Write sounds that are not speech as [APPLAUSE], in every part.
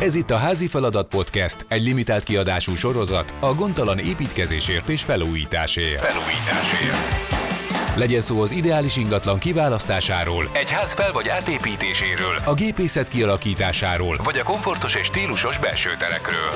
Ez itt a Házi Feladat Podcast, egy limitált kiadású sorozat a gondtalan építkezésért és felújításért. Felújításért. Legyen szó az ideális ingatlan kiválasztásáról, egy ház fel- vagy átépítéséről, a gépészet kialakításáról, vagy a komfortos és stílusos belső terekről.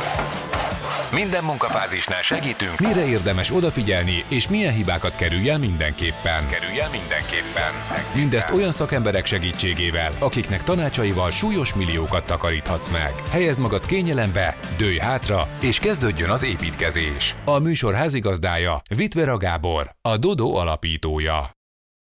Minden munkafázisnál segítünk, mire érdemes odafigyelni, és milyen hibákat kerülj el mindenképpen. Kerülj el mindenképpen. Mindezt olyan szakemberek segítségével, akiknek tanácsaival súlyos milliókat takaríthatsz meg. Helyezd magad kényelembe, dőj hátra, és kezdődjön az építkezés. A műsor házigazdája Vitvera Gábor, a Dodo alapítója.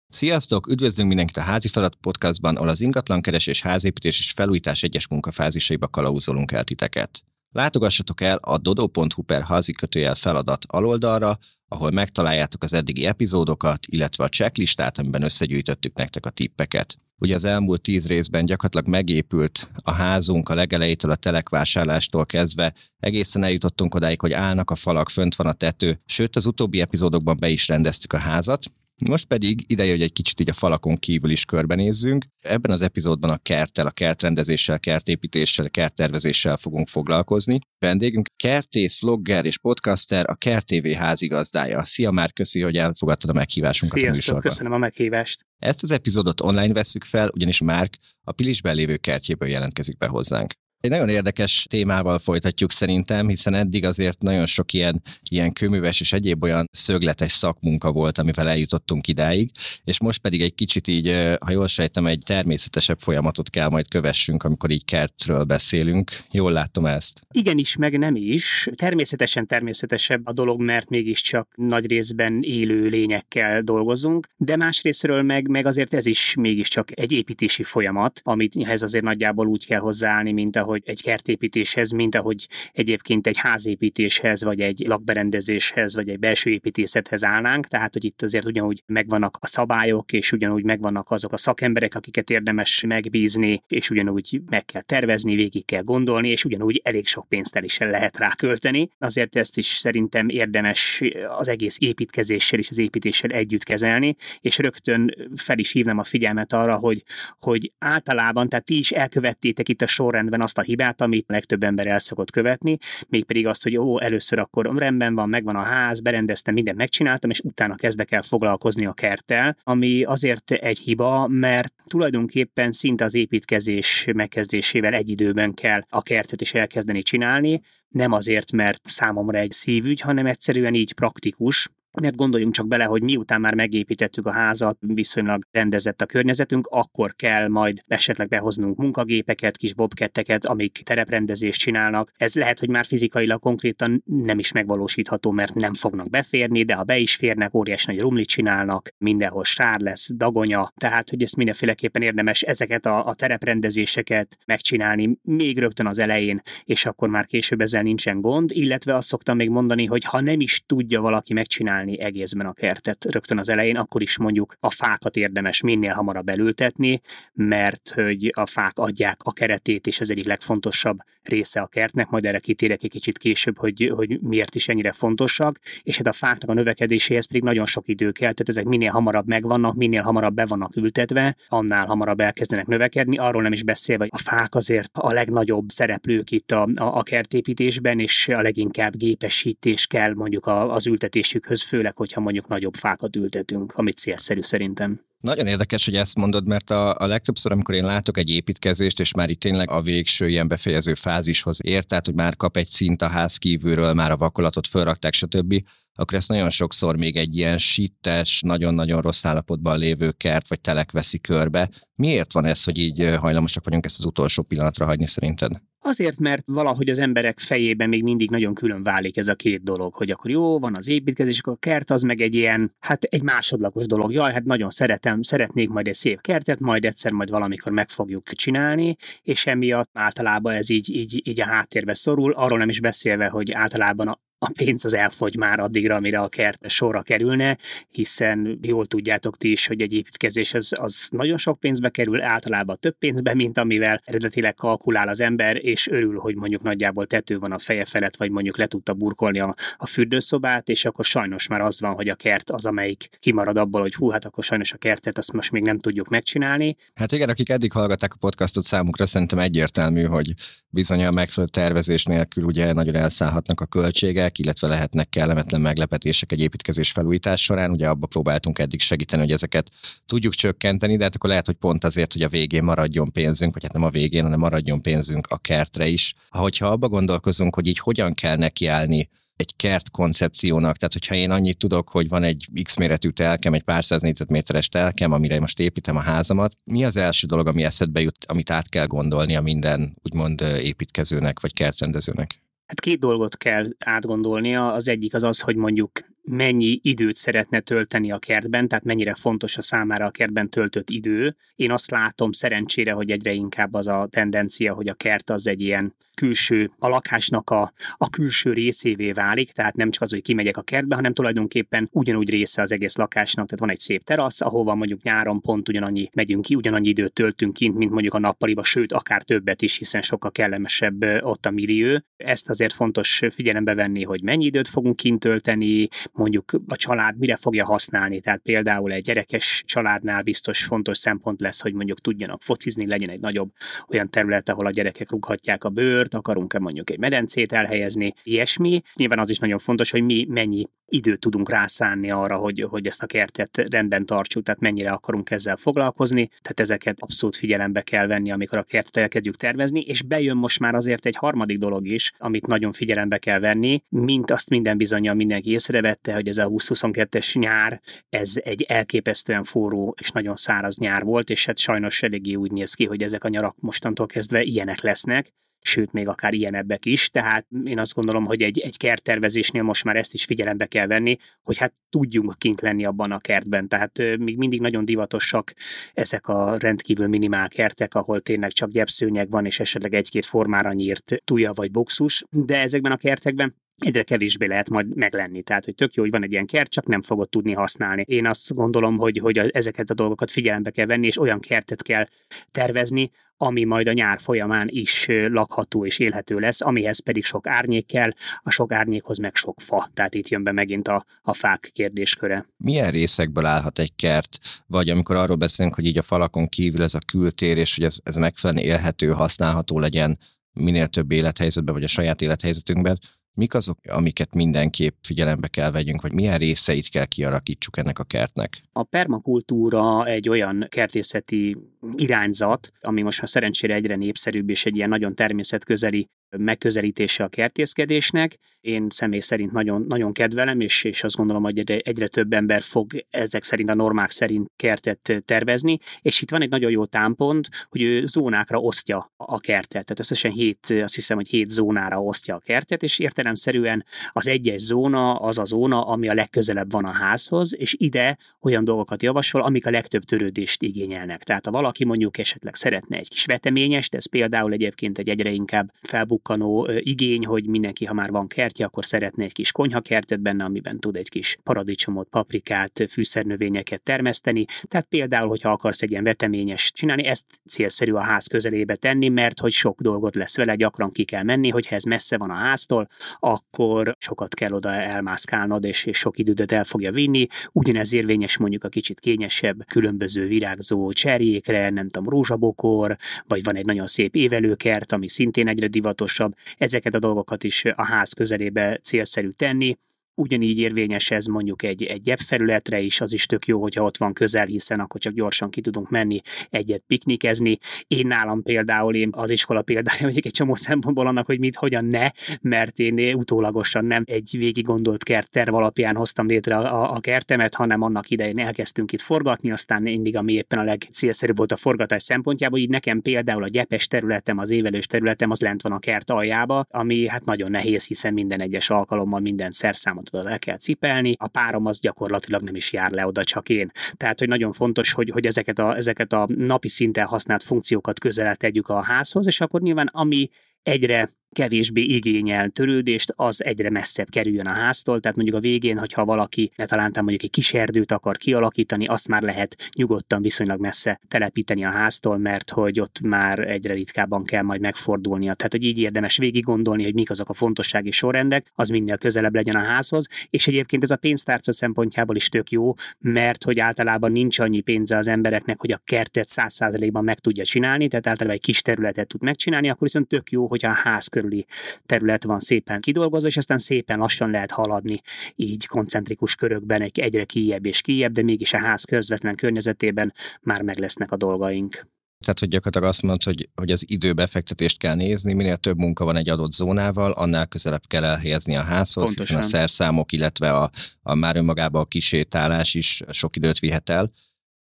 Sziasztok! Üdvözlünk mindenkit a Házi Feladat Podcastban, ahol az ingatlankeresés, házépítés és felújítás egyes munkafázisaiba kalauzolunk el titeket. Látogassatok el a dodo.hu per házi kötőjel feladat aloldalra, ahol megtaláljátok az eddigi epizódokat, illetve a checklistát, amiben összegyűjtöttük nektek a tippeket. Ugye az elmúlt tíz részben gyakorlatilag megépült a házunk a legelejétől a telekvásárlástól kezdve, egészen eljutottunk odáig, hogy állnak a falak, fönt van a tető, sőt az utóbbi epizódokban be is rendeztük a házat, most pedig ideje, hogy egy kicsit így a falakon kívül is körbenézzünk. Ebben az epizódban a kerttel, a kertrendezéssel, kertépítéssel, kerttervezéssel fogunk foglalkozni. Vendégünk kertész, vlogger és podcaster, a Kert TV házigazdája. Szia már, köszi, hogy elfogadtad a meghívásunkat Sziasztok, a műsorban. köszönöm a meghívást. Ezt az epizódot online vesszük fel, ugyanis Márk a Pilisben lévő kertjéből jelentkezik be hozzánk. Egy nagyon érdekes témával folytatjuk szerintem, hiszen eddig azért nagyon sok ilyen, ilyen kőműves és egyéb olyan szögletes szakmunka volt, amivel eljutottunk idáig, és most pedig egy kicsit így, ha jól sejtem, egy természetesebb folyamatot kell majd kövessünk, amikor így kertről beszélünk. Jól látom ezt? Igenis, meg nem is. Természetesen természetesebb a dolog, mert mégiscsak nagy részben élő lényekkel dolgozunk, de másrésztről meg, meg azért ez is mégiscsak egy építési folyamat, amit ehhez azért nagyjából úgy kell hozzáállni, mint ahogy egy kertépítéshez, mint ahogy egyébként egy házépítéshez, vagy egy lakberendezéshez, vagy egy belső építészethez állnánk. Tehát, hogy itt azért ugyanúgy megvannak a szabályok, és ugyanúgy megvannak azok a szakemberek, akiket érdemes megbízni, és ugyanúgy meg kell tervezni, végig kell gondolni, és ugyanúgy elég sok pénzt el is lehet rá költeni. Azért ezt is szerintem érdemes az egész építkezéssel és az építéssel együtt kezelni, és rögtön fel is hívnám a figyelmet arra, hogy, hogy általában, tehát ti is elkövettétek itt a sorrendben azt a hibát, amit legtöbb ember el szokott követni, mégpedig azt, hogy ó, először akkor rendben van, megvan a ház, berendeztem, mindent megcsináltam, és utána kezdek el foglalkozni a kerttel, ami azért egy hiba, mert tulajdonképpen szinte az építkezés megkezdésével egy időben kell a kertet is elkezdeni csinálni, nem azért, mert számomra egy szívügy, hanem egyszerűen így praktikus, mert gondoljunk csak bele, hogy miután már megépítettük a házat, viszonylag rendezett a környezetünk, akkor kell majd esetleg behoznunk munkagépeket, kis bobketteket, amik tereprendezést csinálnak. Ez lehet, hogy már fizikailag konkrétan nem is megvalósítható, mert nem fognak beférni, de ha be is férnek, óriás nagy rumlit csinálnak, mindenhol sár lesz, dagonya, tehát hogy ezt mindenféleképpen érdemes ezeket a, a tereprendezéseket megcsinálni még rögtön az elején, és akkor már később ezzel nincsen gond, illetve azt szoktam még mondani, hogy ha nem is tudja valaki megcsinálni, csinálni egészben a kertet rögtön az elején, akkor is mondjuk a fákat érdemes minél hamarabb elültetni, mert hogy a fák adják a keretét, és ez egyik legfontosabb része a kertnek, majd erre kitérek egy kicsit később, hogy, hogy miért is ennyire fontosak, és hát a fáknak a növekedéséhez pedig nagyon sok idő kell, tehát ezek minél hamarabb megvannak, minél hamarabb be vannak ültetve, annál hamarabb elkezdenek növekedni, arról nem is beszélve, hogy a fák azért a legnagyobb szereplők itt a, a, a kertépítésben, és a leginkább gépesítés kell mondjuk a, az ültetésükhöz főleg, hogyha mondjuk nagyobb fákat ültetünk, amit célszerű szerintem. Nagyon érdekes, hogy ezt mondod, mert a, a legtöbbször, amikor én látok egy építkezést, és már itt tényleg a végső ilyen befejező fázishoz ért, tehát hogy már kap egy szint a ház kívülről, már a vakolatot felrakták, stb., akkor ezt nagyon sokszor még egy ilyen sittes, nagyon-nagyon rossz állapotban lévő kert vagy telek veszi körbe. Miért van ez, hogy így hajlamosak vagyunk ezt az utolsó pillanatra hagyni szerinted? Azért, mert valahogy az emberek fejében még mindig nagyon külön válik ez a két dolog, hogy akkor jó, van az építkezés, akkor a kert az meg egy ilyen, hát egy másodlagos dolog. Jaj, hát nagyon szeretem, szeretnék majd egy szép kertet, majd egyszer majd valamikor meg fogjuk csinálni, és emiatt általában ez így, így, így a háttérbe szorul, arról nem is beszélve, hogy általában a pénz az elfogy már addigra, amire a kert sorra kerülne, hiszen jól tudjátok ti is, hogy egy építkezés az, az nagyon sok pénzbe kerül, általában több pénzbe, mint amivel eredetileg kalkulál az ember, és örül, hogy mondjuk nagyjából tető van a feje felett, vagy mondjuk le tudta burkolni a, a fürdőszobát, és akkor sajnos már az van, hogy a kert az, amelyik kimarad abból, hogy hú, hát akkor sajnos a kertet azt most még nem tudjuk megcsinálni. Hát igen, akik eddig hallgatták a podcastot, számukra szerintem egyértelmű, hogy bizony a megfelelő tervezés nélkül ugye nagyon elszállhatnak a költségek, illetve lehetnek kellemetlen meglepetések egy építkezés felújítás során. Ugye abba próbáltunk eddig segíteni, hogy ezeket tudjuk csökkenteni, de hát akkor lehet, hogy pont azért, hogy a végén maradjon pénzünk, vagy hát nem a végén, hanem maradjon pénzünk a kertre is. Hogyha abba gondolkozunk, hogy így hogyan kell nekiállni egy kert koncepciónak. Tehát, hogyha én annyit tudok, hogy van egy X méretű telkem, egy pár száz négyzetméteres telkem, amire most építem a házamat, mi az első dolog, ami eszedbe jut, amit át kell gondolni a minden úgymond építkezőnek vagy kertrendezőnek? Hát két dolgot kell átgondolnia. Az egyik az az, hogy mondjuk mennyi időt szeretne tölteni a kertben, tehát mennyire fontos a számára a kertben töltött idő. Én azt látom szerencsére, hogy egyre inkább az a tendencia, hogy a kert az egy ilyen külső, a lakásnak a, a külső részévé válik, tehát nem csak az, hogy kimegyek a kertbe, hanem tulajdonképpen ugyanúgy része az egész lakásnak, tehát van egy szép terasz, ahova mondjuk nyáron pont ugyanannyi megyünk ki, ugyanannyi időt töltünk kint, mint mondjuk a nappaliba, sőt, akár többet is, hiszen sokkal kellemesebb ott a millió. Ezt azért fontos figyelembe venni, hogy mennyi időt fogunk kint tölteni, mondjuk a család mire fogja használni. Tehát például egy gyerekes családnál biztos fontos szempont lesz, hogy mondjuk tudjanak focizni, legyen egy nagyobb olyan terület, ahol a gyerekek rúghatják a bőrt, akarunk-e mondjuk egy medencét elhelyezni, ilyesmi. Nyilván az is nagyon fontos, hogy mi mennyi időt tudunk rászánni arra, hogy, hogy ezt a kertet rendben tartsuk, tehát mennyire akarunk ezzel foglalkozni. Tehát ezeket abszolút figyelembe kell venni, amikor a kertet elkezdjük tervezni, és bejön most már azért egy harmadik dolog is, amit nagyon figyelembe kell venni, mint azt minden bizonyal mindenki észrevette, hogy ez a 2022-es nyár, ez egy elképesztően forró és nagyon száraz nyár volt, és hát sajnos eléggé úgy néz ki, hogy ezek a nyarak mostantól kezdve ilyenek lesznek sőt, még akár ilyenebbek is. Tehát én azt gondolom, hogy egy, egy kerttervezésnél most már ezt is figyelembe kell venni, hogy hát tudjunk kint lenni abban a kertben. Tehát még mindig nagyon divatosak ezek a rendkívül minimál kertek, ahol tényleg csak gyepszőnyeg van, és esetleg egy-két formára nyírt tuja vagy boxus, de ezekben a kertekben egyre kevésbé lehet majd meglenni. Tehát, hogy tök jó, hogy van egy ilyen kert, csak nem fogod tudni használni. Én azt gondolom, hogy, hogy ezeket a dolgokat figyelembe kell venni, és olyan kertet kell tervezni, ami majd a nyár folyamán is lakható és élhető lesz, amihez pedig sok árnyék kell, a sok árnyékhoz meg sok fa. Tehát itt jön be megint a, a fák kérdésköre. Milyen részekből állhat egy kert? Vagy amikor arról beszélünk, hogy így a falakon kívül ez a kültér, és hogy ez, ez megfelelően élhető, használható legyen minél több élethelyzetben, vagy a saját élethelyzetünkben, mik azok, amiket mindenképp figyelembe kell vegyünk, vagy milyen részeit kell kialakítsuk ennek a kertnek? A permakultúra egy olyan kertészeti irányzat, ami most már szerencsére egyre népszerűbb, és egy ilyen nagyon természetközeli megközelítése a kertészkedésnek. Én személy szerint nagyon, nagyon kedvelem, és, és azt gondolom, hogy egyre, egyre több ember fog ezek szerint a normák szerint kertet tervezni, és itt van egy nagyon jó támpont, hogy ő zónákra osztja a kertet. Tehát összesen hét, azt hiszem, hogy hét zónára osztja a kertet, és értelemszerűen az egyes zóna az a zóna, ami a legközelebb van a házhoz, és ide olyan dolgokat javasol, amik a legtöbb törődést igényelnek. Tehát ha valaki mondjuk esetleg szeretne egy kis veteményest, ez például egyébként egy egyre inkább felbuk bukkanó igény, hogy mindenki, ha már van kertje, akkor szeretne egy kis konyhakertet benne, amiben tud egy kis paradicsomot, paprikát, fűszernövényeket termeszteni. Tehát például, hogyha akarsz egy ilyen veteményes csinálni, ezt célszerű a ház közelébe tenni, mert hogy sok dolgot lesz vele, gyakran ki kell menni, hogyha ez messze van a háztól, akkor sokat kell oda elmászkálnod, és, és sok idődet el fogja vinni. Ugyanez érvényes mondjuk a kicsit kényesebb, különböző virágzó cserjékre, nem tudom, rózsabokor, vagy van egy nagyon szép évelőkert, ami szintén egyre divatos, fontosabb ezeket a dolgokat is a ház közelébe célszerű tenni, Ugyanígy érvényes ez mondjuk egy, egy gyep felületre is, az is tök jó, hogyha ott van közel, hiszen akkor csak gyorsan ki tudunk menni egyet piknikezni. Én nálam például, én az iskola példája vagyok egy csomó szempontból annak, hogy mit, hogyan ne, mert én utólagosan nem egy végig gondolt kertterv alapján hoztam létre a, a kertemet, hanem annak idején elkezdtünk itt forgatni, aztán mindig, ami éppen a legcélszerűbb volt a forgatás szempontjából, így nekem például a gyepes területem, az évelős területem, az lent van a kert aljába, ami hát nagyon nehéz, hiszen minden egyes alkalommal minden szerszámot oda le kell cipelni, a párom az gyakorlatilag nem is jár le oda, csak én. Tehát, hogy nagyon fontos, hogy, hogy ezeket, a, ezeket a napi szinten használt funkciókat közel tegyük a házhoz, és akkor nyilván ami egyre kevésbé igényel törődést, az egyre messzebb kerüljön a háztól, tehát mondjuk a végén, hogyha valaki ne talántán mondjuk egy kis erdőt akar kialakítani, azt már lehet nyugodtan viszonylag messze telepíteni a háztól, mert hogy ott már egyre ritkábban kell majd megfordulnia. Tehát, hogy így érdemes végig gondolni, hogy mik azok a fontossági sorrendek, az minél közelebb legyen a házhoz, és egyébként ez a pénztárca szempontjából is tök jó, mert hogy általában nincs annyi pénze az embereknek, hogy a kertet száz százalékban meg tudja csinálni, tehát általában egy kis területet tud megcsinálni, akkor viszont tök jó, hogyha a ház körüli terület van szépen kidolgozva, és aztán szépen lassan lehet haladni így koncentrikus körökben egy egyre kijebb és kijebb, de mégis a ház közvetlen környezetében már meg lesznek a dolgaink. Tehát, hogy gyakorlatilag azt mondod, hogy, hogy az időbefektetést kell nézni, minél több munka van egy adott zónával, annál közelebb kell elhelyezni a házhoz, Pontosan. hiszen a szerszámok, illetve a, a már önmagában a kisétálás is sok időt vihet el.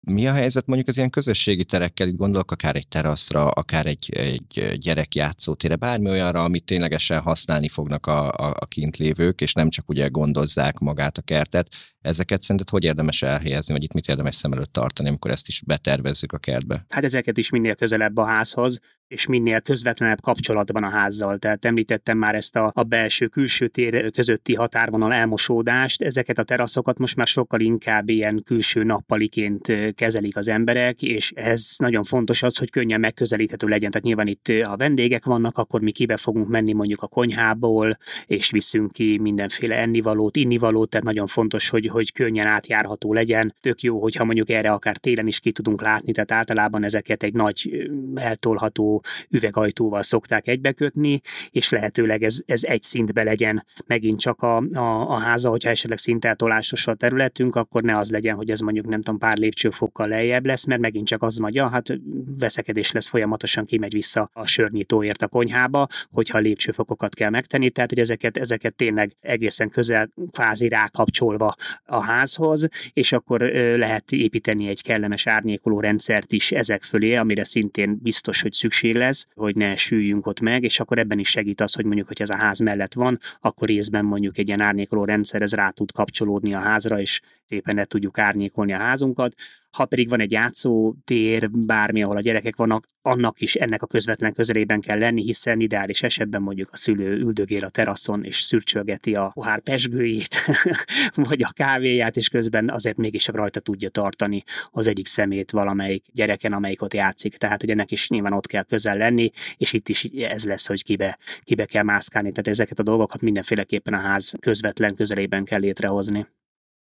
Mi a helyzet mondjuk az ilyen közösségi terekkel, itt gondolok akár egy teraszra, akár egy, egy gyerekjátszótére, bármi olyanra, amit ténylegesen használni fognak a, a, a kint lévők, és nem csak ugye gondozzák magát a kertet. Ezeket szerinted hogy érdemes elhelyezni, vagy itt mit érdemes szem előtt tartani, amikor ezt is betervezzük a kertbe? Hát ezeket is minél közelebb a házhoz, és minél közvetlenebb kapcsolatban a házzal. Tehát említettem már ezt a, a belső-külső tér közötti határvonal elmosódást, ezeket a teraszokat most már sokkal inkább ilyen külső nappaliként kezelik az emberek, és ez nagyon fontos az, hogy könnyen megközelíthető legyen. Tehát nyilván itt, ha vendégek vannak, akkor mi kibe fogunk menni mondjuk a konyhából, és viszünk ki mindenféle ennivalót, innivalót, tehát nagyon fontos, hogy, hogy könnyen átjárható legyen. Tök jó, hogyha mondjuk erre akár télen is ki tudunk látni, tehát általában ezeket egy nagy eltolható üvegajtóval szokták egybekötni, és lehetőleg ez, ez egy szintbe legyen. Megint csak a, a, a háza, hogyha esetleg szinteltolásos a területünk, akkor ne az legyen, hogy ez mondjuk nem tudom, pár lépcsőfokkal lejjebb lesz, mert megint csak az mondja, hát veszekedés lesz folyamatosan, kimegy vissza a sörnyitóért a konyhába, hogyha a lépcsőfokokat kell megtenni, tehát hogy ezeket, ezeket tényleg egészen közel kvázi rákapcsolva a házhoz, és akkor lehet építeni egy kellemes árnyékoló rendszert is ezek fölé, amire szintén biztos, hogy szükség lesz, hogy ne süljünk ott meg, és akkor ebben is segít az, hogy mondjuk, hogy ez a ház mellett van, akkor részben mondjuk egy ilyen árnyékoló rendszer ez rá tud kapcsolódni a házra, és szépen le tudjuk árnyékolni a házunkat. Ha pedig van egy játszótér, bármi, ahol a gyerekek vannak, annak is ennek a közvetlen közelében kell lenni, hiszen ideális esetben mondjuk a szülő üldögél a teraszon és szürcsölgeti a pohár pesgőjét, [LAUGHS] vagy a kávéját, és közben azért mégis rajta tudja tartani az egyik szemét valamelyik gyereken, amelyik ott játszik. Tehát, hogy ennek is nyilván ott kell közel lenni, és itt is ez lesz, hogy kibe, kibe kell mászkálni. Tehát ezeket a dolgokat mindenféleképpen a ház közvetlen közelében kell létrehozni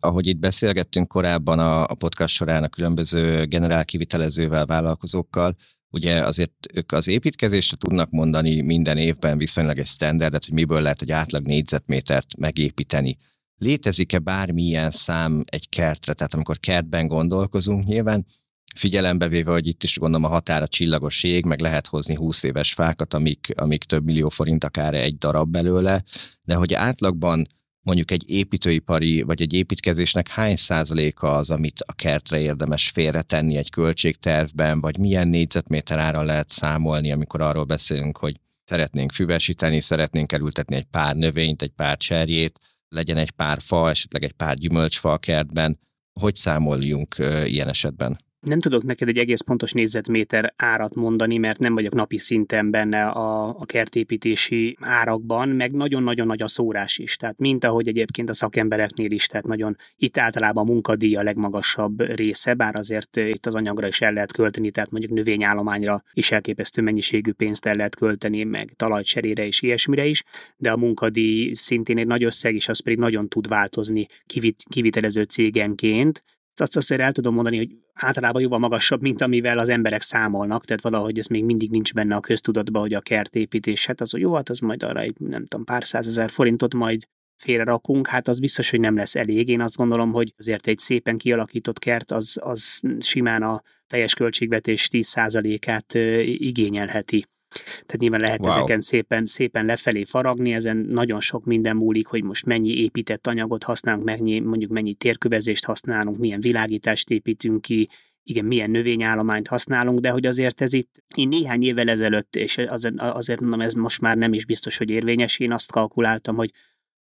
ahogy itt beszélgettünk korábban a, a podcast során a különböző generál kivitelezővel, vállalkozókkal, ugye azért ők az építkezésre tudnak mondani minden évben viszonylag egy standardet, hogy miből lehet egy átlag négyzetmétert megépíteni. Létezik-e bármilyen szám egy kertre? Tehát amikor kertben gondolkozunk, nyilván figyelembe véve, hogy itt is gondolom a határa csillagos ég, meg lehet hozni 20 éves fákat, amik, amik több millió forint akár egy darab belőle, de hogy átlagban mondjuk egy építőipari vagy egy építkezésnek hány százaléka az, amit a kertre érdemes félretenni egy költségtervben, vagy milyen négyzetméter ára lehet számolni, amikor arról beszélünk, hogy szeretnénk füvesíteni, szeretnénk elültetni egy pár növényt, egy pár cserjét, legyen egy pár fa, esetleg egy pár gyümölcsfa a kertben. Hogy számoljunk ilyen esetben? Nem tudok neked egy egész pontos négyzetméter árat mondani, mert nem vagyok napi szinten benne a, a kertépítési árakban, meg nagyon-nagyon nagy a szórás is. Tehát mint ahogy egyébként a szakembereknél is, tehát nagyon itt általában a munkadíj a legmagasabb része, bár azért itt az anyagra is el lehet költeni, tehát mondjuk növényállományra is elképesztő mennyiségű pénzt el lehet költeni, meg talajcserére és ilyesmire is, de a munkadíj szintén egy nagy összeg, és az pedig nagyon tud változni kivit, kivitelező cégenként, azt azért el tudom mondani, hogy általában jóval magasabb, mint amivel az emberek számolnak, tehát valahogy ez még mindig nincs benne a köztudatban, hogy a kertépítés, hát az, jó, hát az majd arra egy, nem tudom, pár százezer forintot majd félre rakunk, hát az biztos, hogy nem lesz elég. Én azt gondolom, hogy azért egy szépen kialakított kert az, az simán a teljes költségvetés 10%-át igényelheti. Tehát nyilván lehet wow. ezeken szépen, szépen lefelé faragni, ezen nagyon sok minden múlik, hogy most mennyi épített anyagot használunk, mennyi, mondjuk mennyi térkövezést használunk, milyen világítást építünk ki, igen, milyen növényállományt használunk, de hogy azért ez itt, én néhány évvel ezelőtt, és azért, azért mondom, ez most már nem is biztos, hogy érvényes, én azt kalkuláltam, hogy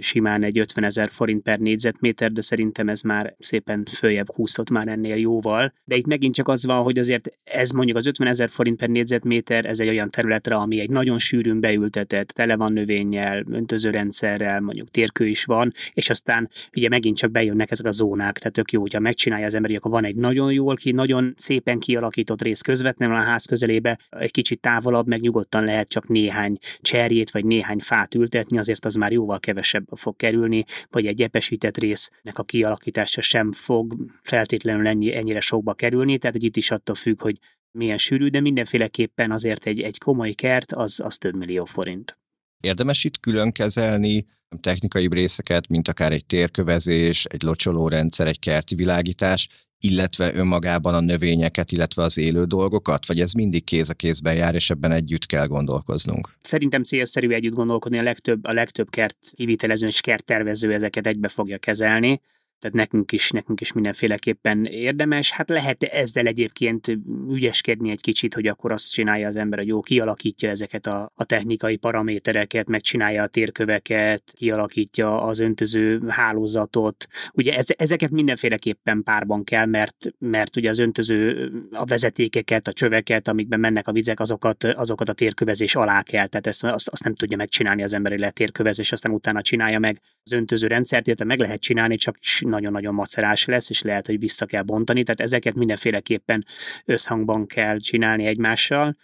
simán egy 50 ezer forint per négyzetméter, de szerintem ez már szépen följebb húzhat már ennél jóval. De itt megint csak az van, hogy azért ez mondjuk az 50 ezer forint per négyzetméter, ez egy olyan területre, ami egy nagyon sűrűn beültetett, tele van növényel, öntözőrendszerrel, mondjuk térkő is van, és aztán ugye megint csak bejönnek ezek a zónák, tehát tök jó, hogyha megcsinálja az ember, akkor van egy nagyon jól ki, nagyon szépen kialakított rész közvetlenül a ház közelébe, egy kicsit távolabb, meg nyugodtan lehet csak néhány cserjét vagy néhány fát ültetni, azért az már jóval kevesebb fog kerülni, vagy egy epesített résznek a kialakítása sem fog feltétlenül ennyi, ennyire sokba kerülni, tehát hogy itt is attól függ, hogy milyen sűrű, de mindenféleképpen azért egy, egy komoly kert az, az több millió forint. Érdemes itt külön kezelni technikai részeket, mint akár egy térkövezés, egy locsolórendszer, egy kerti világítás, illetve önmagában a növényeket, illetve az élő dolgokat, vagy ez mindig kéz a kézben jár, és ebben együtt kell gondolkoznunk? Szerintem célszerű együtt gondolkodni, a legtöbb, a legtöbb kert kivitelező és kerttervező ezeket egybe fogja kezelni tehát nekünk is, nekünk is mindenféleképpen érdemes. Hát lehet ezzel egyébként ügyeskedni egy kicsit, hogy akkor azt csinálja az ember, hogy jó, kialakítja ezeket a, a technikai paramétereket, megcsinálja a térköveket, kialakítja az öntöző hálózatot. Ugye ez, ezeket mindenféleképpen párban kell, mert, mert ugye az öntöző, a vezetékeket, a csöveket, amikben mennek a vizek, azokat, azokat a térkövezés alá kell. Tehát ezt, azt, azt nem tudja megcsinálni az ember, hogy lehet térkövezés, aztán utána csinálja meg az öntöző rendszert, illetve meg lehet csinálni, csak nagyon-nagyon macerás lesz, és lehet, hogy vissza kell bontani, tehát ezeket mindenféleképpen összhangban kell csinálni egymással.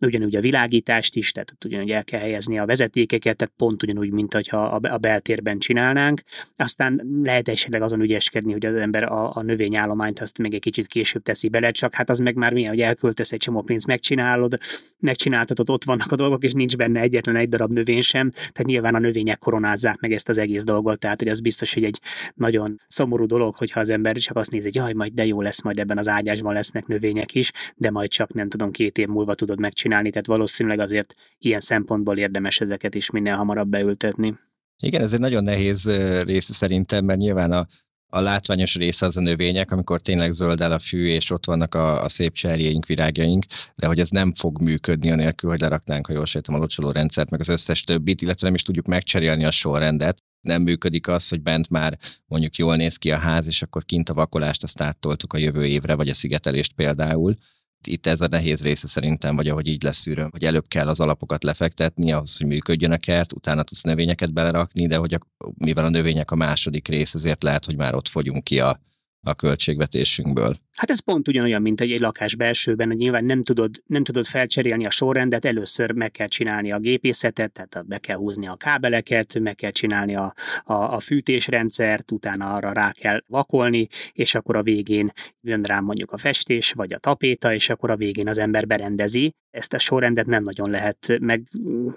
Ugyanúgy a világítást is, tehát ugyanúgy el kell helyezni a vezetékeket, tehát pont ugyanúgy, mint hogyha a beltérben csinálnánk. Aztán lehet esetleg azon ügyeskedni, hogy az ember a, a növényállományt azt még egy kicsit később teszi bele, csak hát az meg már milyen, hogy elköltesz egy csomó pénzt, megcsinálod, megcsináltatod, ott vannak a dolgok, és nincs benne egyetlen egy darab növény sem, tehát nyilván a növények koronázzák meg ezt az egész dolgot, tehát hogy az biztos, hogy egy nagyon szomorú dolog, hogyha az ember csak azt nézi, hogy jaj, majd de jó lesz, majd ebben az ágyásban lesznek növények is, de majd csak nem tudom, két év múlva tudod megcsinálni, tehát valószínűleg azért ilyen szempontból érdemes ezeket is minél hamarabb beültetni. Igen, ez egy nagyon nehéz része szerintem, mert nyilván a, a látványos része az a növények, amikor tényleg zöld el a fű, és ott vannak a, a szép cserjéink, virágjaink, de hogy ez nem fog működni anélkül, hogy leraknánk, ha jól sejtem, a locsoló rendszert, meg az összes többit, illetve nem is tudjuk megcserélni a sorrendet, nem működik az, hogy bent már mondjuk jól néz ki a ház, és akkor kint a vakolást azt áttoltuk a jövő évre, vagy a szigetelést például. Itt ez a nehéz része szerintem, vagy ahogy így lesz szűröm, hogy előbb kell az alapokat lefektetni, ahhoz, hogy működjön a kert, utána tudsz növényeket belerakni, de hogy a, mivel a növények a második rész, ezért lehet, hogy már ott fogyunk ki a, a költségvetésünkből. Hát ez pont ugyanolyan, mint egy, egy lakás belsőben, hogy nyilván nem tudod, nem tudod felcserélni a sorrendet, először meg kell csinálni a gépészetet, tehát be kell húzni a kábeleket, meg kell csinálni a, a, a fűtésrendszert, utána arra rá kell vakolni, és akkor a végén jön rám mondjuk a festés, vagy a tapéta, és akkor a végén az ember berendezi. Ezt a sorrendet nem nagyon lehet meg,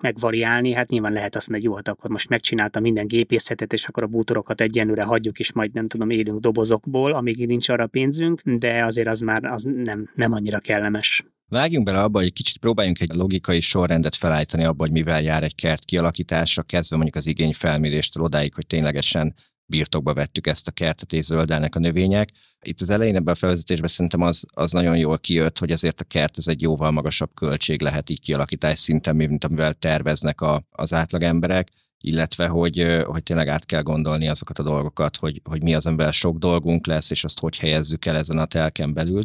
megvariálni, hát nyilván lehet azt mondani, hogy jó, hát akkor most megcsináltam minden gépészetet, és akkor a bútorokat egyenlőre hagyjuk, és majd nem tudom, élünk dobozokból, amíg nincs arra pénzünk, de de azért az már az nem, nem annyira kellemes. Vágjunk bele abba, hogy kicsit próbáljunk egy logikai sorrendet felállítani abba, hogy mivel jár egy kert kialakítása, kezdve mondjuk az igényfelméréstől odáig, hogy ténylegesen birtokba vettük ezt a kertet és zöldelnek a növények. Itt az elején ebben a felvezetésben szerintem az, az nagyon jól kijött, hogy azért a kert ez egy jóval magasabb költség lehet így kialakítás szinten, mint amivel terveznek a, az átlag emberek illetve hogy, hogy tényleg át kell gondolni azokat a dolgokat, hogy, hogy mi az, amivel sok dolgunk lesz, és azt hogy helyezzük el ezen a telken belül.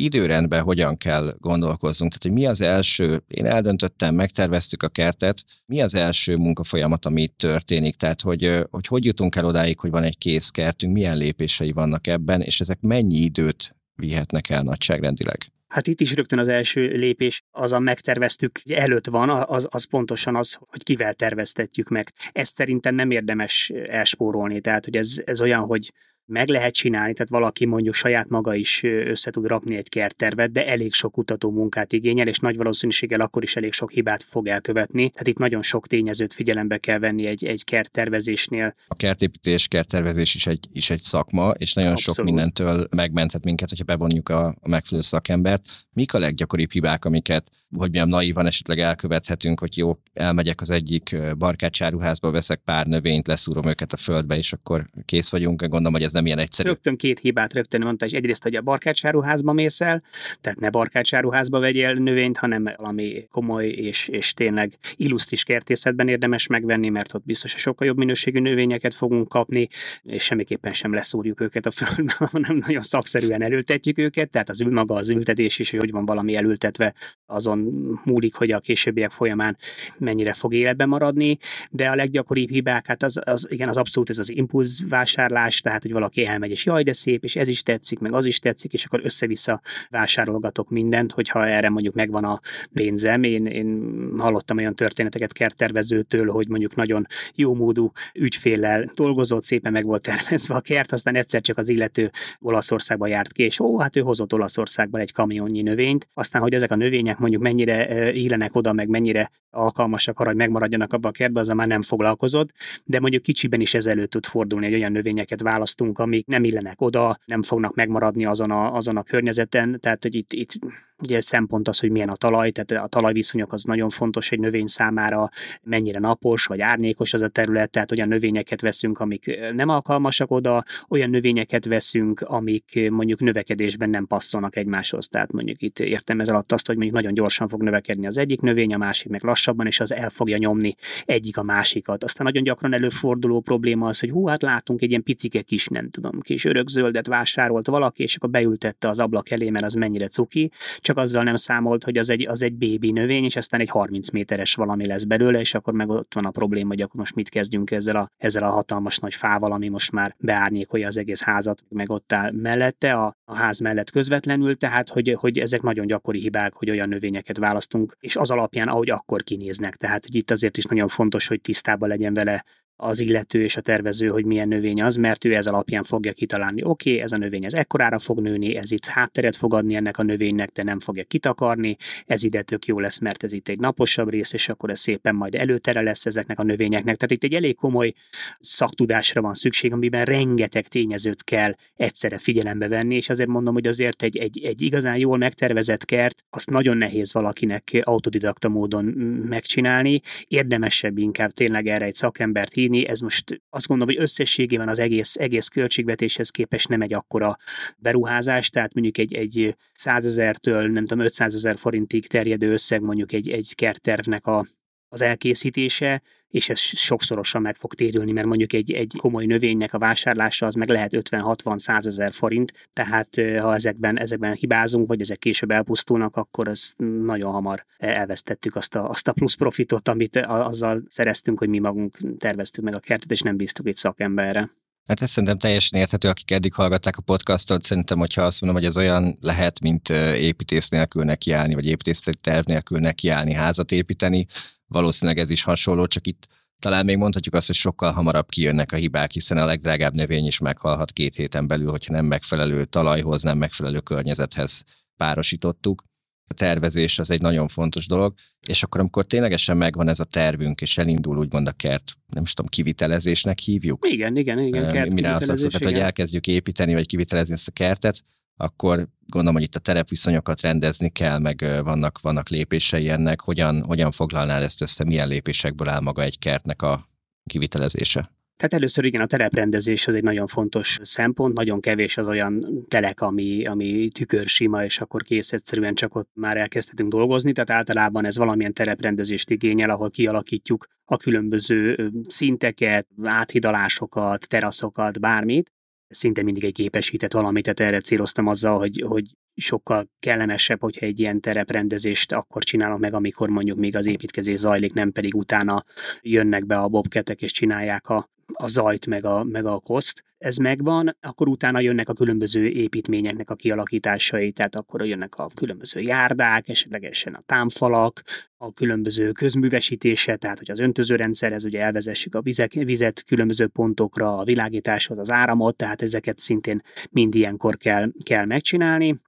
Időrendben hogyan kell gondolkoznunk, tehát hogy mi az első, én eldöntöttem, megterveztük a kertet, mi az első munkafolyamat, ami itt történik, tehát hogy, hogy hogy jutunk el odáig, hogy van egy kész kertünk, milyen lépései vannak ebben, és ezek mennyi időt vihetnek el nagyságrendileg? Hát itt is rögtön az első lépés, az a megterveztük előtt van, az, az pontosan az, hogy kivel terveztetjük meg. Ezt szerintem nem érdemes elspórolni, tehát hogy ez, ez olyan, hogy meg lehet csinálni, tehát valaki mondjuk saját maga is össze tud rakni egy kerttervet, de elég sok kutató munkát igényel, és nagy valószínűséggel akkor is elég sok hibát fog elkövetni. Tehát itt nagyon sok tényezőt figyelembe kell venni egy, egy kerttervezésnél. A kertépítés, kerttervezés is egy, is egy szakma, és nagyon Abszolút. sok mindentől megmenthet minket, hogyha bevonjuk a, a megfelelő szakembert. Mik a leggyakoribb hibák, amiket hogy milyen naívan esetleg elkövethetünk, hogy jó, elmegyek az egyik barkácsáruházba, veszek pár növényt, leszúrom őket a földbe, és akkor kész vagyunk. Gondolom, hogy ez nem ilyen egyszerű. Rögtön két hibát rögtön mondta, és egyrészt, hogy a barkácsáruházba mész el, tehát ne barkácsáruházba vegyél növényt, hanem valami komoly és, és tényleg illusztris kertészetben érdemes megvenni, mert ott biztos, hogy sokkal jobb minőségű növényeket fogunk kapni, és semmiképpen sem leszúrjuk őket a földbe, [LAUGHS] hanem nagyon szakszerűen elültetjük őket, tehát az ül maga az ültetés is, hogy van valami elültetve, azon múlik, hogy a későbbiek folyamán mennyire fog életben maradni, de a leggyakoribb hibák, hát az, az igen, az abszolút ez az impulz vásárlás, tehát hogy valaki elmegy, és jaj, de szép, és ez is tetszik, meg az is tetszik, és akkor össze-vissza vásárolgatok mindent, hogyha erre mondjuk megvan a pénzem. Én, én hallottam olyan történeteket kerttervezőtől, hogy mondjuk nagyon jó módú ügyféllel dolgozott, szépen meg volt tervezve a kert, aztán egyszer csak az illető Olaszországba járt ki, és ó, hát ő hozott Olaszországban egy kamionnyi növényt, aztán, hogy ezek a növények mondjuk mennyire élenek oda, meg mennyire alkalmasak arra, hogy megmaradjanak abban a kertben, az már nem foglalkozott, de mondjuk kicsiben is ezelőtt tud fordulni, hogy olyan növényeket választunk, amik nem illenek oda, nem fognak megmaradni azon a, azon a környezeten, tehát hogy itt, itt Ugye szempont az, hogy milyen a talaj, tehát a talajviszonyok az nagyon fontos egy növény számára, mennyire napos vagy árnyékos az a terület, tehát olyan növényeket veszünk, amik nem alkalmasak oda, olyan növényeket veszünk, amik mondjuk növekedésben nem passzolnak egymáshoz. Tehát mondjuk itt értem ez alatt azt, hogy mondjuk nagyon gyorsan fog növekedni az egyik növény, a másik meg lassabban, és az el fogja nyomni egyik a másikat. Aztán nagyon gyakran előforduló probléma az, hogy hú, hát látunk egy ilyen picike kis, tudom, kis örökzöldet vásárolt valaki, és akkor beültette az ablak elé, mert az mennyire cuki, csak azzal nem számolt, hogy az egy, az egy bébi növény, és aztán egy 30 méteres valami lesz belőle, és akkor meg ott van a probléma, hogy akkor most mit kezdjünk ezzel a, ezzel a hatalmas nagy fával, ami most már beárnyékolja az egész házat, meg ott áll mellette, a, a ház mellett közvetlenül, tehát hogy, hogy ezek nagyon gyakori hibák, hogy olyan növényeket választunk, és az alapján, ahogy akkor kinéznek. Tehát hogy itt azért is nagyon fontos, hogy tisztában legyen vele az illető és a tervező, hogy milyen növény az, mert ő ez alapján fogja kitalálni, oké, okay, ez a növény ez ekkorára fog nőni, ez itt hátteret fog adni ennek a növénynek, de nem fogja kitakarni, ez ide tök jó lesz, mert ez itt egy naposabb rész, és akkor ez szépen majd előtere lesz ezeknek a növényeknek. Tehát itt egy elég komoly szaktudásra van szükség, amiben rengeteg tényezőt kell egyszerre figyelembe venni, és azért mondom, hogy azért egy, egy, egy igazán jól megtervezett kert, azt nagyon nehéz valakinek autodidakta módon megcsinálni, érdemesebb inkább tényleg erre egy szakembert hívni, vinni, ez most azt gondolom, hogy összességében az egész, egész költségvetéshez képest nem egy akkora beruházás, tehát mondjuk egy, egy 100 ezertől, nem tudom, 500 ezer forintig terjedő összeg mondjuk egy, egy kerttervnek a, az elkészítése, és ez sokszorosan meg fog térülni, mert mondjuk egy, egy komoly növénynek a vásárlása az meg lehet 50-60-100 ezer forint, tehát ha ezekben, ezekben hibázunk, vagy ezek később elpusztulnak, akkor az nagyon hamar elvesztettük azt a, azt a plusz profitot, amit azzal szereztünk, hogy mi magunk terveztük meg a kertet, és nem bíztuk egy szakemberre. Hát ez szerintem teljesen érthető, akik eddig hallgatták a podcastot, szerintem, hogyha azt mondom, hogy ez olyan lehet, mint építész nélkül nekiállni, vagy építészeti terv nélkül nekiállni, házat építeni, valószínűleg ez is hasonló, csak itt talán még mondhatjuk azt, hogy sokkal hamarabb kijönnek a hibák, hiszen a legdrágább növény is meghalhat két héten belül, hogyha nem megfelelő talajhoz, nem megfelelő környezethez párosítottuk. A tervezés az egy nagyon fontos dolog, és akkor amikor ténylegesen megvan ez a tervünk, és elindul úgymond a kert, nem is tudom, kivitelezésnek hívjuk. Igen, igen, igen, kert Mire azt mondod, hogy elkezdjük építeni, vagy kivitelezni ezt a kertet, akkor gondolom, hogy itt a terepviszonyokat rendezni kell, meg vannak, vannak lépései ennek. Hogyan, hogyan foglalnál ezt össze, milyen lépésekből áll maga egy kertnek a kivitelezése? Tehát először igen, a tereprendezés az egy nagyon fontos szempont, nagyon kevés az olyan telek, ami, ami sima, és akkor kész egyszerűen csak ott már elkezdhetünk dolgozni, tehát általában ez valamilyen tereprendezést igényel, ahol kialakítjuk a különböző szinteket, áthidalásokat, teraszokat, bármit, szinte mindig egy gépesített valamit, tehát erre céloztam azzal, hogy, hogy sokkal kellemesebb, hogyha egy ilyen tereprendezést akkor csinálok meg, amikor mondjuk még az építkezés zajlik, nem pedig utána jönnek be a bobketek és csinálják a, a zajt, meg a, meg a koszt. Ez megvan, akkor utána jönnek a különböző építményeknek a kialakításai, tehát akkor jönnek a különböző járdák, esetlegesen a támfalak, a különböző közművesítése, tehát hogy az öntözőrendszerhez ugye elvezessük a vizek, vizet különböző pontokra, a világításhoz az áramot, tehát ezeket szintén mind ilyenkor kell, kell megcsinálni.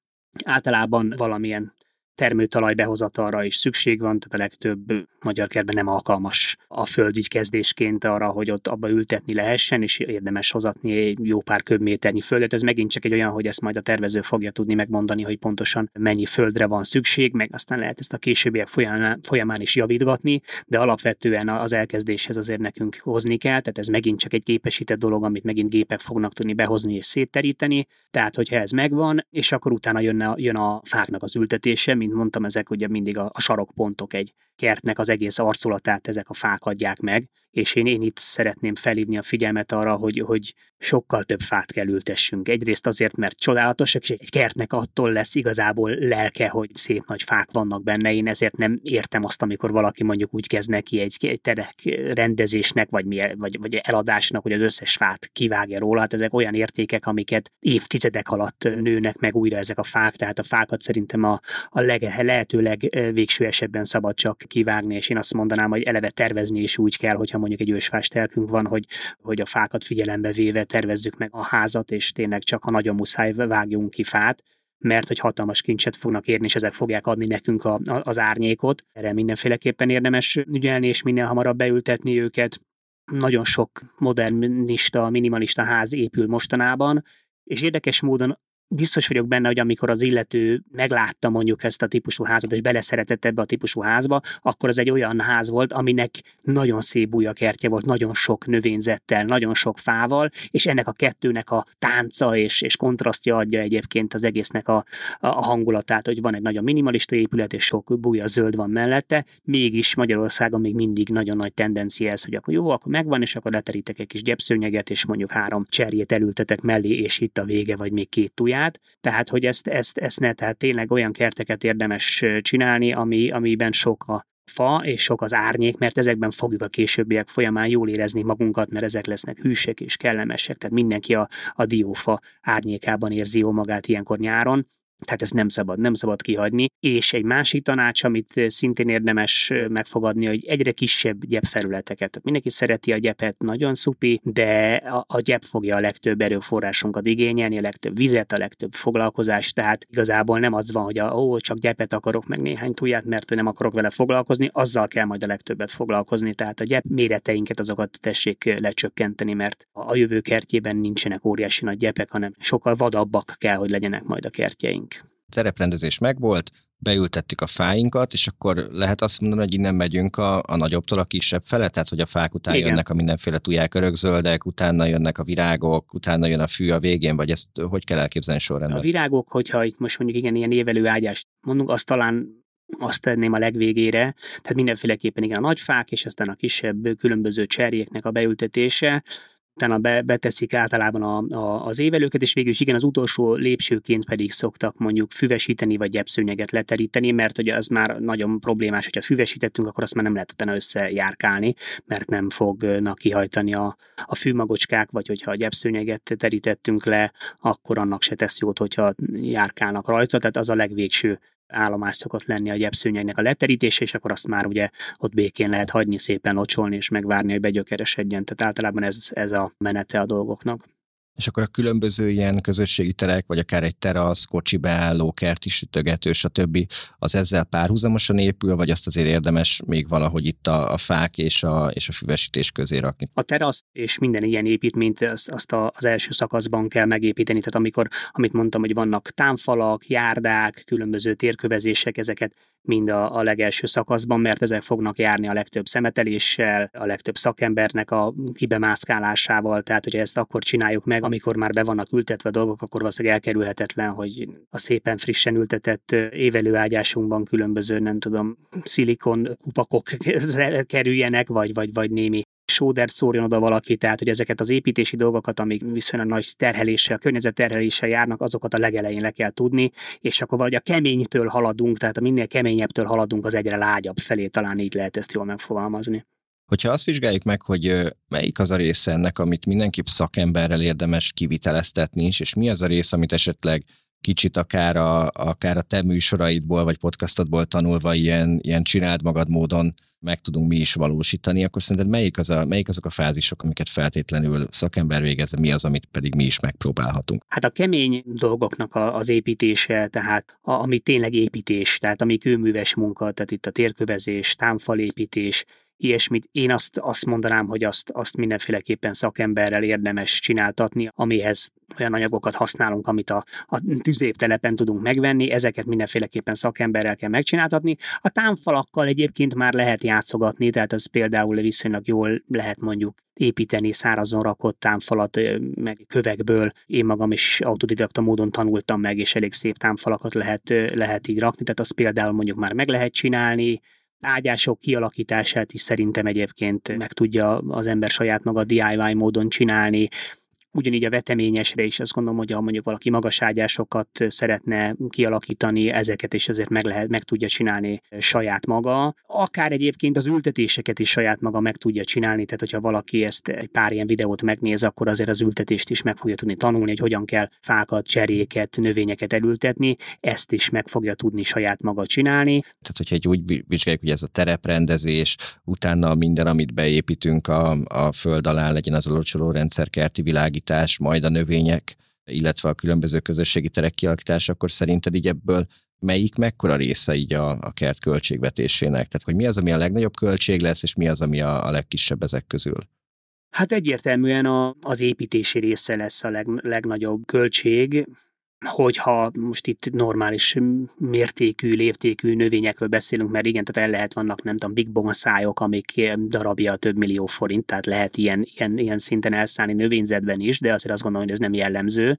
Általában valamilyen termőtalaj behozatalra is szükség van, tehát a legtöbb magyar kertben nem alkalmas a föld így kezdésként arra, hogy ott abba ültetni lehessen, és érdemes hozatni egy jó pár köbméternyi földet. Ez megint csak egy olyan, hogy ezt majd a tervező fogja tudni megmondani, hogy pontosan mennyi földre van szükség, meg aztán lehet ezt a későbbiek folyamán, is javítgatni, de alapvetően az elkezdéshez azért nekünk hozni kell, tehát ez megint csak egy képesített dolog, amit megint gépek fognak tudni behozni és szétteríteni. Tehát, hogyha ez megvan, és akkor utána jönne, jön a fáknak az ültetése, mint mondtam, ezek ugye mindig a, a sarokpontok egy kertnek az egész arculatát ezek a fák adják meg, és én, én itt szeretném felhívni a figyelmet arra, hogy, hogy sokkal több fát kell ültessünk. Egyrészt azért, mert csodálatosak, és egy kertnek attól lesz igazából lelke, hogy szép nagy fák vannak benne. Én ezért nem értem azt, amikor valaki mondjuk úgy kezd neki egy, egy terek rendezésnek, vagy, mi, vagy, vagy eladásnak, hogy az összes fát kivágja róla. Hát ezek olyan értékek, amiket évtizedek alatt nőnek meg újra ezek a fák, tehát a fákat szerintem a, a leg, lehetőleg végső esetben szabad csak kivágni, és én azt mondanám, hogy eleve tervezni is úgy kell, hogyha mondjuk egy ősfás telkünk van, hogy, hogy a fákat figyelembe véve tervezzük meg a házat, és tényleg csak ha nagyon muszáj vágjunk ki fát, mert hogy hatalmas kincset fognak érni, és ezek fogják adni nekünk a, a, az árnyékot. Erre mindenféleképpen érdemes ügyelni, és minél hamarabb beültetni őket. Nagyon sok modernista, minimalista ház épül mostanában, és érdekes módon biztos vagyok benne, hogy amikor az illető meglátta mondjuk ezt a típusú házat, és beleszeretett ebbe a típusú házba, akkor az egy olyan ház volt, aminek nagyon szép kertje volt, nagyon sok növényzettel, nagyon sok fával, és ennek a kettőnek a tánca és, és kontrasztja adja egyébként az egésznek a, a hangulatát, hogy van egy nagyon minimalista épület, és sok búja zöld van mellette, mégis Magyarországon még mindig nagyon nagy tendencia ez, hogy akkor jó, akkor megvan, és akkor leterítek egy kis gyepszőnyeget, és mondjuk három cserjét elültetek mellé, és itt a vége, vagy még két tuját saját, tehát hogy ezt, ezt, ezt ne, tehát tényleg olyan kerteket érdemes csinálni, ami, amiben sok a fa és sok az árnyék, mert ezekben fogjuk a későbbiek folyamán jól érezni magunkat, mert ezek lesznek hűsek és kellemesek, tehát mindenki a, a diófa árnyékában érzi jó magát ilyenkor nyáron, tehát ezt nem szabad, nem szabad kihagyni. És egy másik tanács, amit szintén érdemes megfogadni, hogy egyre kisebb gyepfelületeket. Tehát mindenki szereti a gyepet, nagyon szupi, de a, a gyep fogja a legtöbb erőforrásunkat igényelni, a legtöbb vizet, a legtöbb foglalkozást, tehát igazából nem az van, hogy a, ó, csak gyepet akarok, meg néhány tuját, mert nem akarok vele foglalkozni, azzal kell majd a legtöbbet foglalkozni. Tehát a gyep méreteinket azokat tessék lecsökkenteni, mert a jövő kertjében nincsenek óriási nagy gyepek, hanem sokkal vadabbak kell, hogy legyenek majd a kertjeink tereprendezés megvolt, beültettük a fáinkat, és akkor lehet azt mondani, hogy innen megyünk a, a nagyobbtól a kisebb fele, tehát hogy a fák után Igen. jönnek a mindenféle tuják örökzöldek, utána jönnek a virágok, utána jön a fű a végén, vagy ezt hogy kell elképzelni sorrendben? A virágok, hogyha itt most mondjuk igen, ilyen évelő ágyást mondunk, azt talán azt tenném a legvégére, tehát mindenféleképpen igen a nagy fák, és aztán a kisebb különböző cserjéknek a beültetése, utána be, beteszik általában a, a, az évelőket, és végül is igen, az utolsó lépcsőként pedig szoktak mondjuk füvesíteni, vagy gyepszőnyeget leteríteni, mert ugye az már nagyon problémás, hogyha füvesítettünk, akkor azt már nem lehet utána összejárkálni, mert nem fognak kihajtani a, a fűmagocskák, vagy hogyha a gyepszőnyeget terítettünk le, akkor annak se tesz jót, hogyha járkálnak rajta, tehát az a legvégső állomás szokott lenni a gyepszőnyegnek a leterítése, és akkor azt már ugye ott békén lehet hagyni, szépen locsolni és megvárni, hogy begyökeresedjen. Tehát általában ez, ez a menete a dolgoknak. És akkor a különböző ilyen közösségi terek, vagy akár egy terasz, kocsi beálló, kerti sütögető, stb. az ezzel párhuzamosan épül, vagy azt azért érdemes még valahogy itt a, a fák és a, és a füvesítés közé rakni? A terasz és minden ilyen építményt azt, azt az első szakaszban kell megépíteni, tehát amikor, amit mondtam, hogy vannak támfalak, járdák, különböző térkövezések, ezeket mind a, a legelső szakaszban, mert ezek fognak járni a legtöbb szemeteléssel, a legtöbb szakembernek a kibemászkálásával, tehát hogy ezt akkor csináljuk meg, amikor már be vannak ültetve a dolgok, akkor valószínűleg elkerülhetetlen, hogy a szépen frissen ültetett évelőágyásunkban különböző, nem tudom, szilikon kupakok [LAUGHS] kerüljenek, vagy, vagy, vagy némi sódert szórjon oda valaki, tehát hogy ezeket az építési dolgokat, amik viszonylag nagy terheléssel, környezetterheléssel járnak, azokat a legelején le kell tudni, és akkor vagy a keménytől haladunk, tehát a minél keményebbtől haladunk, az egyre lágyabb felé, talán így lehet ezt jól megfogalmazni. Hogyha azt vizsgáljuk meg, hogy melyik az a része ennek, amit mindenképp szakemberrel érdemes kiviteleztetni is, és mi az a rész, amit esetleg kicsit akár a, akár a te műsoraidból vagy podcastodból tanulva ilyen, ilyen csináld magad módon meg tudunk mi is valósítani, akkor szerinted melyik, az a, melyik azok a fázisok, amiket feltétlenül szakember végez, mi az, amit pedig mi is megpróbálhatunk? Hát a kemény dolgoknak a, az építése, tehát a, ami tényleg építés, tehát ami kőműves munka, tehát itt a térkövezés, támfalépítés, ilyesmit. Én azt, azt mondanám, hogy azt, azt mindenféleképpen szakemberrel érdemes csináltatni, amihez olyan anyagokat használunk, amit a, a tüzéptelepen tudunk megvenni, ezeket mindenféleképpen szakemberrel kell megcsináltatni. A támfalakkal egyébként már lehet játszogatni, tehát ez például viszonylag jól lehet mondjuk építeni szárazon rakott támfalat, meg kövekből. Én magam is autodidakta módon tanultam meg, és elég szép támfalakat lehet, lehet így rakni, tehát azt például mondjuk már meg lehet csinálni, ágyások kialakítását is szerintem egyébként meg tudja az ember saját maga DIY módon csinálni, Ugyanígy a veteményesre is azt gondolom, hogy ha mondjuk valaki magas ágyásokat szeretne kialakítani, ezeket is azért meg, lehet, meg tudja csinálni saját maga. Akár egyébként az ültetéseket is saját maga meg tudja csinálni, tehát hogyha valaki ezt egy pár ilyen videót megnéz, akkor azért az ültetést is meg fogja tudni tanulni, hogy hogyan kell fákat, cseréket, növényeket elültetni, ezt is meg fogja tudni saját maga csinálni. Tehát, hogyha egy úgy vizsgáljuk, hogy ez a tereprendezés, utána minden, amit beépítünk a, a föld alá, legyen az a locsoló rendszer, kerti világ, kialakítás, majd a növények, illetve a különböző közösségi terek kialakítása, akkor szerinted így ebből melyik mekkora része így a, a kert költségvetésének? Tehát, hogy mi az, ami a legnagyobb költség lesz, és mi az, ami a, a legkisebb ezek közül? Hát egyértelműen a, az építési része lesz a leg, legnagyobb költség, hogyha most itt normális mértékű, léptékű növényekről beszélünk, mert igen, tehát el lehet, vannak nem tudom, big bonszájok, amik darabja több millió forint, tehát lehet ilyen, ilyen, ilyen szinten elszállni növényzetben is, de azért azt gondolom, hogy ez nem jellemző.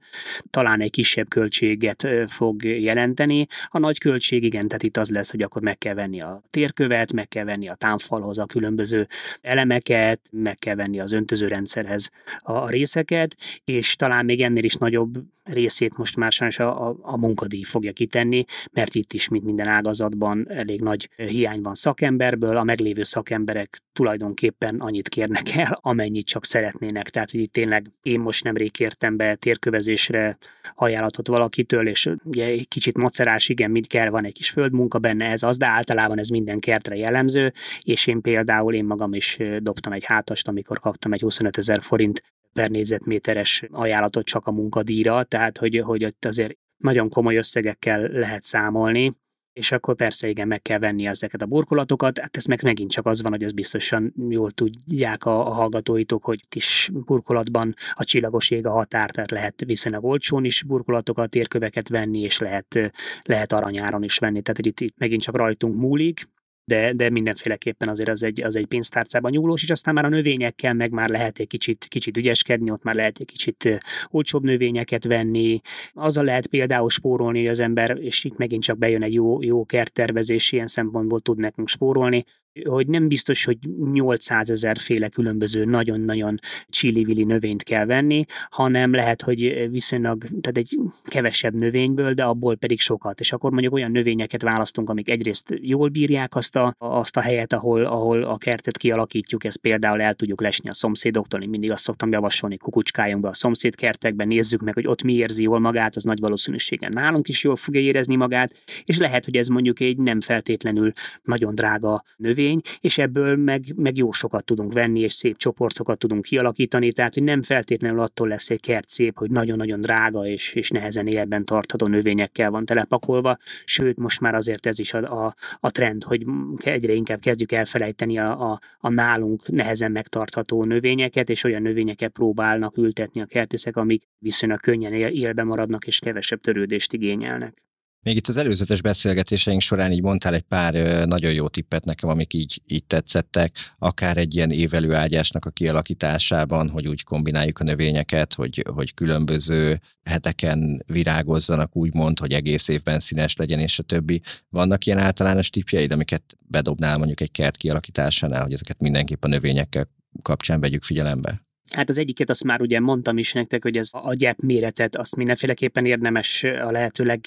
Talán egy kisebb költséget fog jelenteni. A nagy költség, igen, tehát itt az lesz, hogy akkor meg kell venni a térkövet, meg kell venni a támfalhoz a különböző elemeket, meg kell venni az öntözőrendszerhez a részeket, és talán még ennél is nagyobb részét most már sajnos a, a, a munkadíj fogja kitenni, mert itt is, mint minden ágazatban, elég nagy hiány van szakemberből, a meglévő szakemberek tulajdonképpen annyit kérnek el, amennyit csak szeretnének. Tehát, hogy itt tényleg én most nemrég kértem be térkövezésre ajánlatot valakitől, és ugye egy kicsit macerás, igen, mit kell, van egy kis földmunka benne, ez az, de általában ez minden kertre jellemző, és én például én magam is dobtam egy hátast, amikor kaptam egy 25 ezer forint per négyzetméteres ajánlatot csak a munkadíjra, tehát hogy, hogy ott azért nagyon komoly összegekkel lehet számolni, és akkor persze igen, meg kell venni ezeket a burkolatokat, hát ez meg megint csak az van, hogy ez biztosan jól tudják a, a hallgatóitok, hogy itt is burkolatban a csillagos ég a határ, tehát lehet viszonylag olcsón is burkolatokat, térköveket venni, és lehet, lehet aranyáron is venni, tehát itt, itt megint csak rajtunk múlik, de, de mindenféleképpen azért az egy, az egy pénztárcában nyúlós, és aztán már a növényekkel meg már lehet egy kicsit, kicsit ügyeskedni, ott már lehet egy kicsit olcsóbb növényeket venni. Azzal lehet például spórolni, hogy az ember, és itt megint csak bejön egy jó, jó kerttervezés, ilyen szempontból tud nekünk spórolni, hogy nem biztos, hogy 800 ezer féle különböző nagyon-nagyon csili növényt kell venni, hanem lehet, hogy viszonylag, tehát egy kevesebb növényből, de abból pedig sokat. És akkor mondjuk olyan növényeket választunk, amik egyrészt jól bírják azt a, azt a helyet, ahol, ahol a kertet kialakítjuk, ezt például el tudjuk lesni a szomszédoktól, én mindig azt szoktam javasolni, kukucskáljunk be a szomszédkertekbe, nézzük meg, hogy ott mi érzi jól magát, az nagy valószínűséggel nálunk is jól fogja érezni magát, és lehet, hogy ez mondjuk egy nem feltétlenül nagyon drága növény, növény, és ebből meg, meg jó sokat tudunk venni, és szép csoportokat tudunk kialakítani, tehát hogy nem feltétlenül attól lesz egy kert szép, hogy nagyon-nagyon drága és, és nehezen életben tartható növényekkel van telepakolva, sőt most már azért ez is a, a, a trend, hogy egyre inkább kezdjük elfelejteni a, a, a nálunk nehezen megtartható növényeket, és olyan növényeket próbálnak ültetni a kertészek, amik viszonylag könnyen él, élbe maradnak és kevesebb törődést igényelnek. Még itt az előzetes beszélgetéseink során így mondtál egy pár nagyon jó tippet nekem, amik így, így tetszettek, akár egy ilyen évelő ágyásnak a kialakításában, hogy úgy kombináljuk a növényeket, hogy, hogy különböző heteken virágozzanak, úgymond, hogy egész évben színes legyen, és a többi. Vannak ilyen általános tippjeid, amiket bedobnál mondjuk egy kert kialakításánál, hogy ezeket mindenképp a növényekkel kapcsán vegyük figyelembe? Hát az egyiket azt már ugye mondtam is nektek, hogy ez a gyep méretet azt mindenféleképpen érdemes a lehetőleg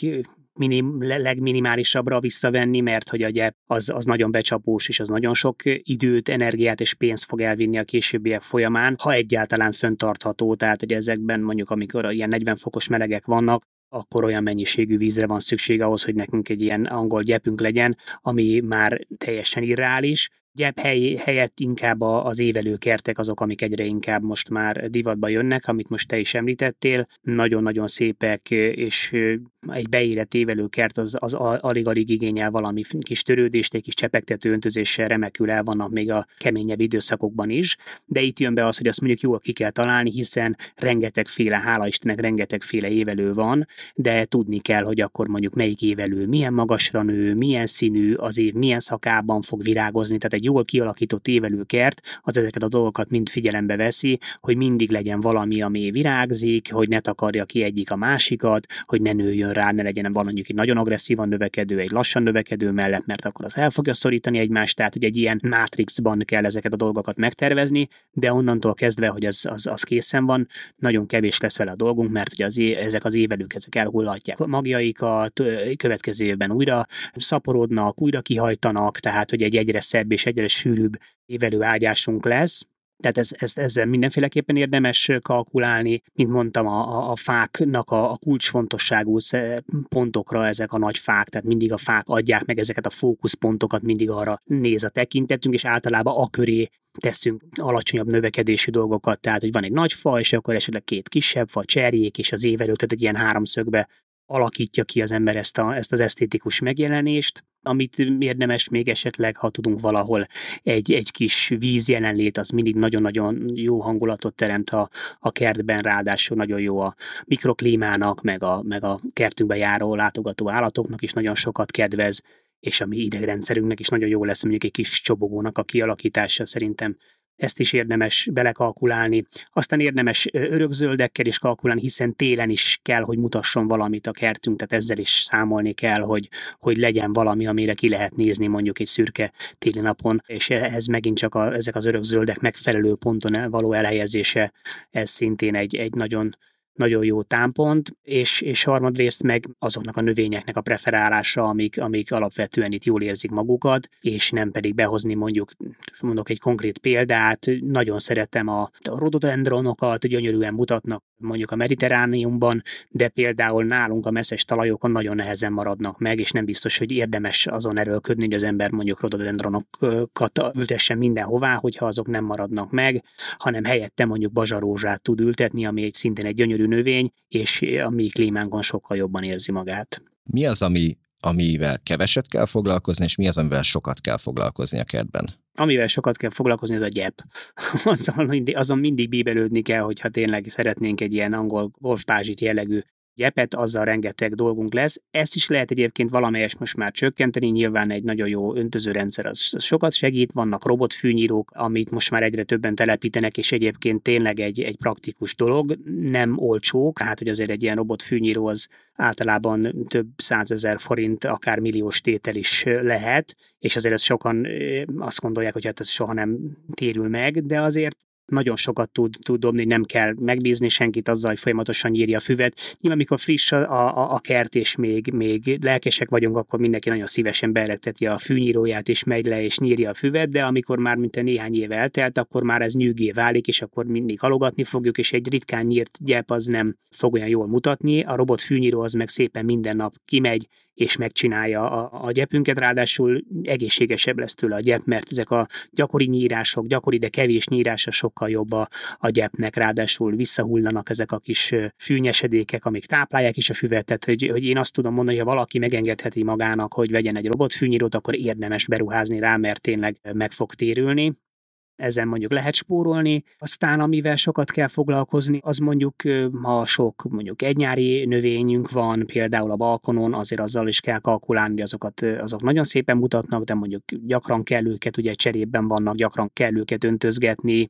minim, legminimálisabbra visszavenni, mert hogy ugye az, az nagyon becsapós, és az nagyon sok időt, energiát és pénzt fog elvinni a későbbiek folyamán, ha egyáltalán föntartható, tehát hogy ezekben mondjuk amikor ilyen 40 fokos melegek vannak, akkor olyan mennyiségű vízre van szükség ahhoz, hogy nekünk egy ilyen angol gyepünk legyen, ami már teljesen irreális, gyep hely, helyett inkább az évelőkertek azok, amik egyre inkább most már divatba jönnek, amit most te is említettél. Nagyon-nagyon szépek, és egy beérett évelőkert az, az alig-alig igényel valami kis törődést, egy kis csepegtető öntözéssel remekül el vannak még a keményebb időszakokban is, de itt jön be az, hogy azt mondjuk jól ki kell találni, hiszen rengetegféle, hála Istennek rengetegféle évelő van, de tudni kell, hogy akkor mondjuk melyik évelő milyen magasra nő, milyen színű, az év milyen szakában fog virágozni, tehát egy jól kialakított évelőkert az ezeket a dolgokat mind figyelembe veszi, hogy mindig legyen valami, ami virágzik, hogy ne takarja ki egyik a másikat, hogy ne nőjön rá, ne legyen mondjuk egy nagyon agresszívan növekedő, egy lassan növekedő mellett, mert akkor az el fogja szorítani egymást, tehát hogy egy ilyen mátrixban kell ezeket a dolgokat megtervezni, de onnantól kezdve, hogy az, az, az készen van, nagyon kevés lesz vele a dolgunk, mert ugye az, ezek az évelők ezek elhullatják a magjaikat, következő évben újra szaporodnak, újra kihajtanak, tehát hogy egy egyre szebb és egyre sűrűbb évelő ágyásunk lesz, tehát ez, ez, ezzel mindenféleképpen érdemes kalkulálni. Mint mondtam, a, a, fáknak a, a kulcsfontosságú pontokra ezek a nagy fák, tehát mindig a fák adják meg ezeket a fókuszpontokat, mindig arra néz a tekintetünk, és általában a köré teszünk alacsonyabb növekedésű dolgokat, tehát hogy van egy nagy fa, és akkor esetleg két kisebb fa, cserjék, és az évelő, tehát egy ilyen háromszögbe alakítja ki az ember ezt, a, ezt az esztétikus megjelenést, amit érdemes még esetleg, ha tudunk valahol egy, egy kis víz jelenlét, az mindig nagyon-nagyon jó hangulatot teremt a, a kertben, ráadásul nagyon jó a mikroklímának, meg a, meg a kertünkbe járó látogató állatoknak is nagyon sokat kedvez, és a mi idegrendszerünknek is nagyon jó lesz mondjuk egy kis csobogónak a kialakítása szerintem ezt is érdemes belekalkulálni. Aztán érdemes örökzöldekkel is kalkulálni, hiszen télen is kell, hogy mutasson valamit a kertünk, tehát ezzel is számolni kell, hogy, hogy legyen valami, amire ki lehet nézni mondjuk egy szürke téli napon, és ehhez megint csak a, ezek az örökzöldek megfelelő ponton való elhelyezése, ez szintén egy, egy nagyon nagyon jó támpont, és, és harmadrészt meg azoknak a növényeknek a preferálása, amik, amik alapvetően itt jól érzik magukat, és nem pedig behozni mondjuk, mondok egy konkrét példát, nagyon szeretem a rododendronokat, gyönyörűen mutatnak mondjuk a mediterrániumban, de például nálunk a messzes talajokon nagyon nehezen maradnak meg, és nem biztos, hogy érdemes azon erőlködni, hogy az ember mondjuk rododendronokat ültessen mindenhová, hogyha azok nem maradnak meg, hanem helyette mondjuk bazsarózsát tud ültetni, ami egy szintén egy gyönyörű növény, és a mi klímánkon sokkal jobban érzi magát. Mi az, ami, amivel keveset kell foglalkozni, és mi az, amivel sokat kell foglalkozni a kertben? Amivel sokat kell foglalkozni, az a gyep. [LAUGHS] azon, mindig, azon mindig bíbelődni kell, hogyha tényleg szeretnénk egy ilyen angol golfpázsit jellegű gyepet, azzal rengeteg dolgunk lesz. Ezt is lehet egyébként valamelyes most már csökkenteni, nyilván egy nagyon jó öntözőrendszer az, az sokat segít, vannak robotfűnyírók, amit most már egyre többen telepítenek, és egyébként tényleg egy, egy praktikus dolog, nem olcsó, tehát hogy azért egy ilyen robotfűnyíró az általában több százezer forint, akár milliós tétel is lehet, és azért ezt sokan azt gondolják, hogy hát ez soha nem térül meg, de azért nagyon sokat tud, tud dobni, nem kell megbízni senkit azzal, hogy folyamatosan nyírja a füvet. Nyilván, amikor friss a, a, a kert, és még, még lelkesek vagyunk, akkor mindenki nagyon szívesen berekteti a fűnyíróját, és megy le, és nyírja a füvet, de amikor már mint a néhány év eltelt, akkor már ez nyűgé válik, és akkor mindig halogatni fogjuk, és egy ritkán nyírt gyep az nem fog olyan jól mutatni. A robot fűnyíró az meg szépen minden nap kimegy, és megcsinálja a, a gyepünket, ráadásul egészségesebb lesz tőle a gyep, mert ezek a gyakori nyírások, gyakori, de kevés nyírása sokkal jobb a, a gyepnek, ráadásul visszahullanak ezek a kis fűnyesedékek, amik táplálják is a füvet, tehát hogy, hogy én azt tudom mondani, hogy ha valaki megengedheti magának, hogy vegyen egy robotfűnyírót, akkor érdemes beruházni rá, mert tényleg meg fog térülni. Ezen mondjuk lehet spórolni. Aztán amivel sokat kell foglalkozni, az mondjuk, ha sok mondjuk egynyári növényünk van, például a balkonon, azért azzal is kell kalkulálni, azokat, azok nagyon szépen mutatnak, de mondjuk gyakran kell őket, ugye cserében vannak, gyakran kell őket öntözgetni,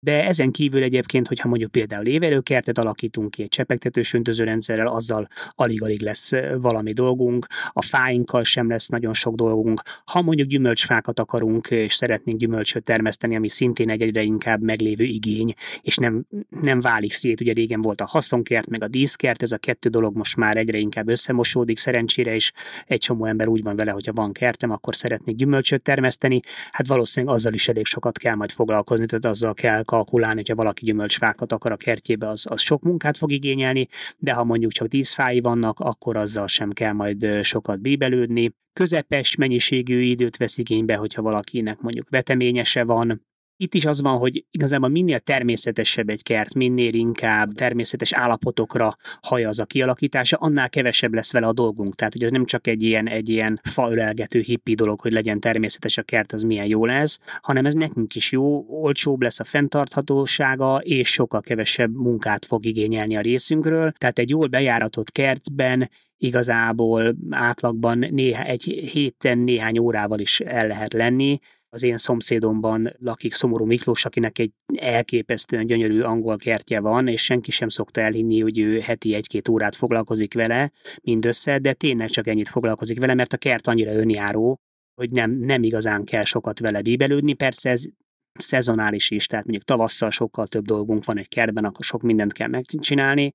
de ezen kívül egyébként, hogyha mondjuk például évelőkertet alakítunk ki egy csepegtetős öntözőrendszerrel, azzal alig-alig lesz valami dolgunk, a fáinkkal sem lesz nagyon sok dolgunk. Ha mondjuk gyümölcsfákat akarunk, és szeretnénk gyümölcsöt termeszteni, ami szintén egy egyre inkább meglévő igény, és nem, nem válik szét, ugye régen volt a haszonkert, meg a díszkert, ez a kettő dolog most már egyre inkább összemosódik, szerencsére is egy csomó ember úgy van vele, hogyha van kertem, akkor szeretnék gyümölcsöt termeszteni, hát valószínűleg azzal is elég sokat kell majd foglalkozni, tehát azzal kell kalkulálni, hogyha valaki gyümölcsfákat akar a kertjébe, az, az sok munkát fog igényelni, de ha mondjuk csak 10 fái vannak, akkor azzal sem kell majd sokat bíbelődni. Közepes mennyiségű időt vesz igénybe, hogyha valakinek mondjuk veteményese van, itt is az van, hogy igazából minél természetesebb egy kert, minél inkább természetes állapotokra hajaz a kialakítása, annál kevesebb lesz vele a dolgunk. Tehát, hogy ez nem csak egy ilyen, egy ilyen faölelgető hippi dolog, hogy legyen természetes a kert, az milyen jó lesz, hanem ez nekünk is jó, olcsóbb lesz a fenntarthatósága, és sokkal kevesebb munkát fog igényelni a részünkről. Tehát egy jól bejáratott kertben igazából átlagban néha, egy héten néhány órával is el lehet lenni, az én szomszédomban lakik Szomorú Miklós, akinek egy elképesztően gyönyörű angol kertje van, és senki sem szokta elhinni, hogy ő heti egy-két órát foglalkozik vele mindössze, de tényleg csak ennyit foglalkozik vele, mert a kert annyira önjáró, hogy nem, nem igazán kell sokat vele bíbelődni. Persze ez szezonális is, tehát mondjuk tavasszal sokkal több dolgunk van egy kertben, akkor sok mindent kell megcsinálni,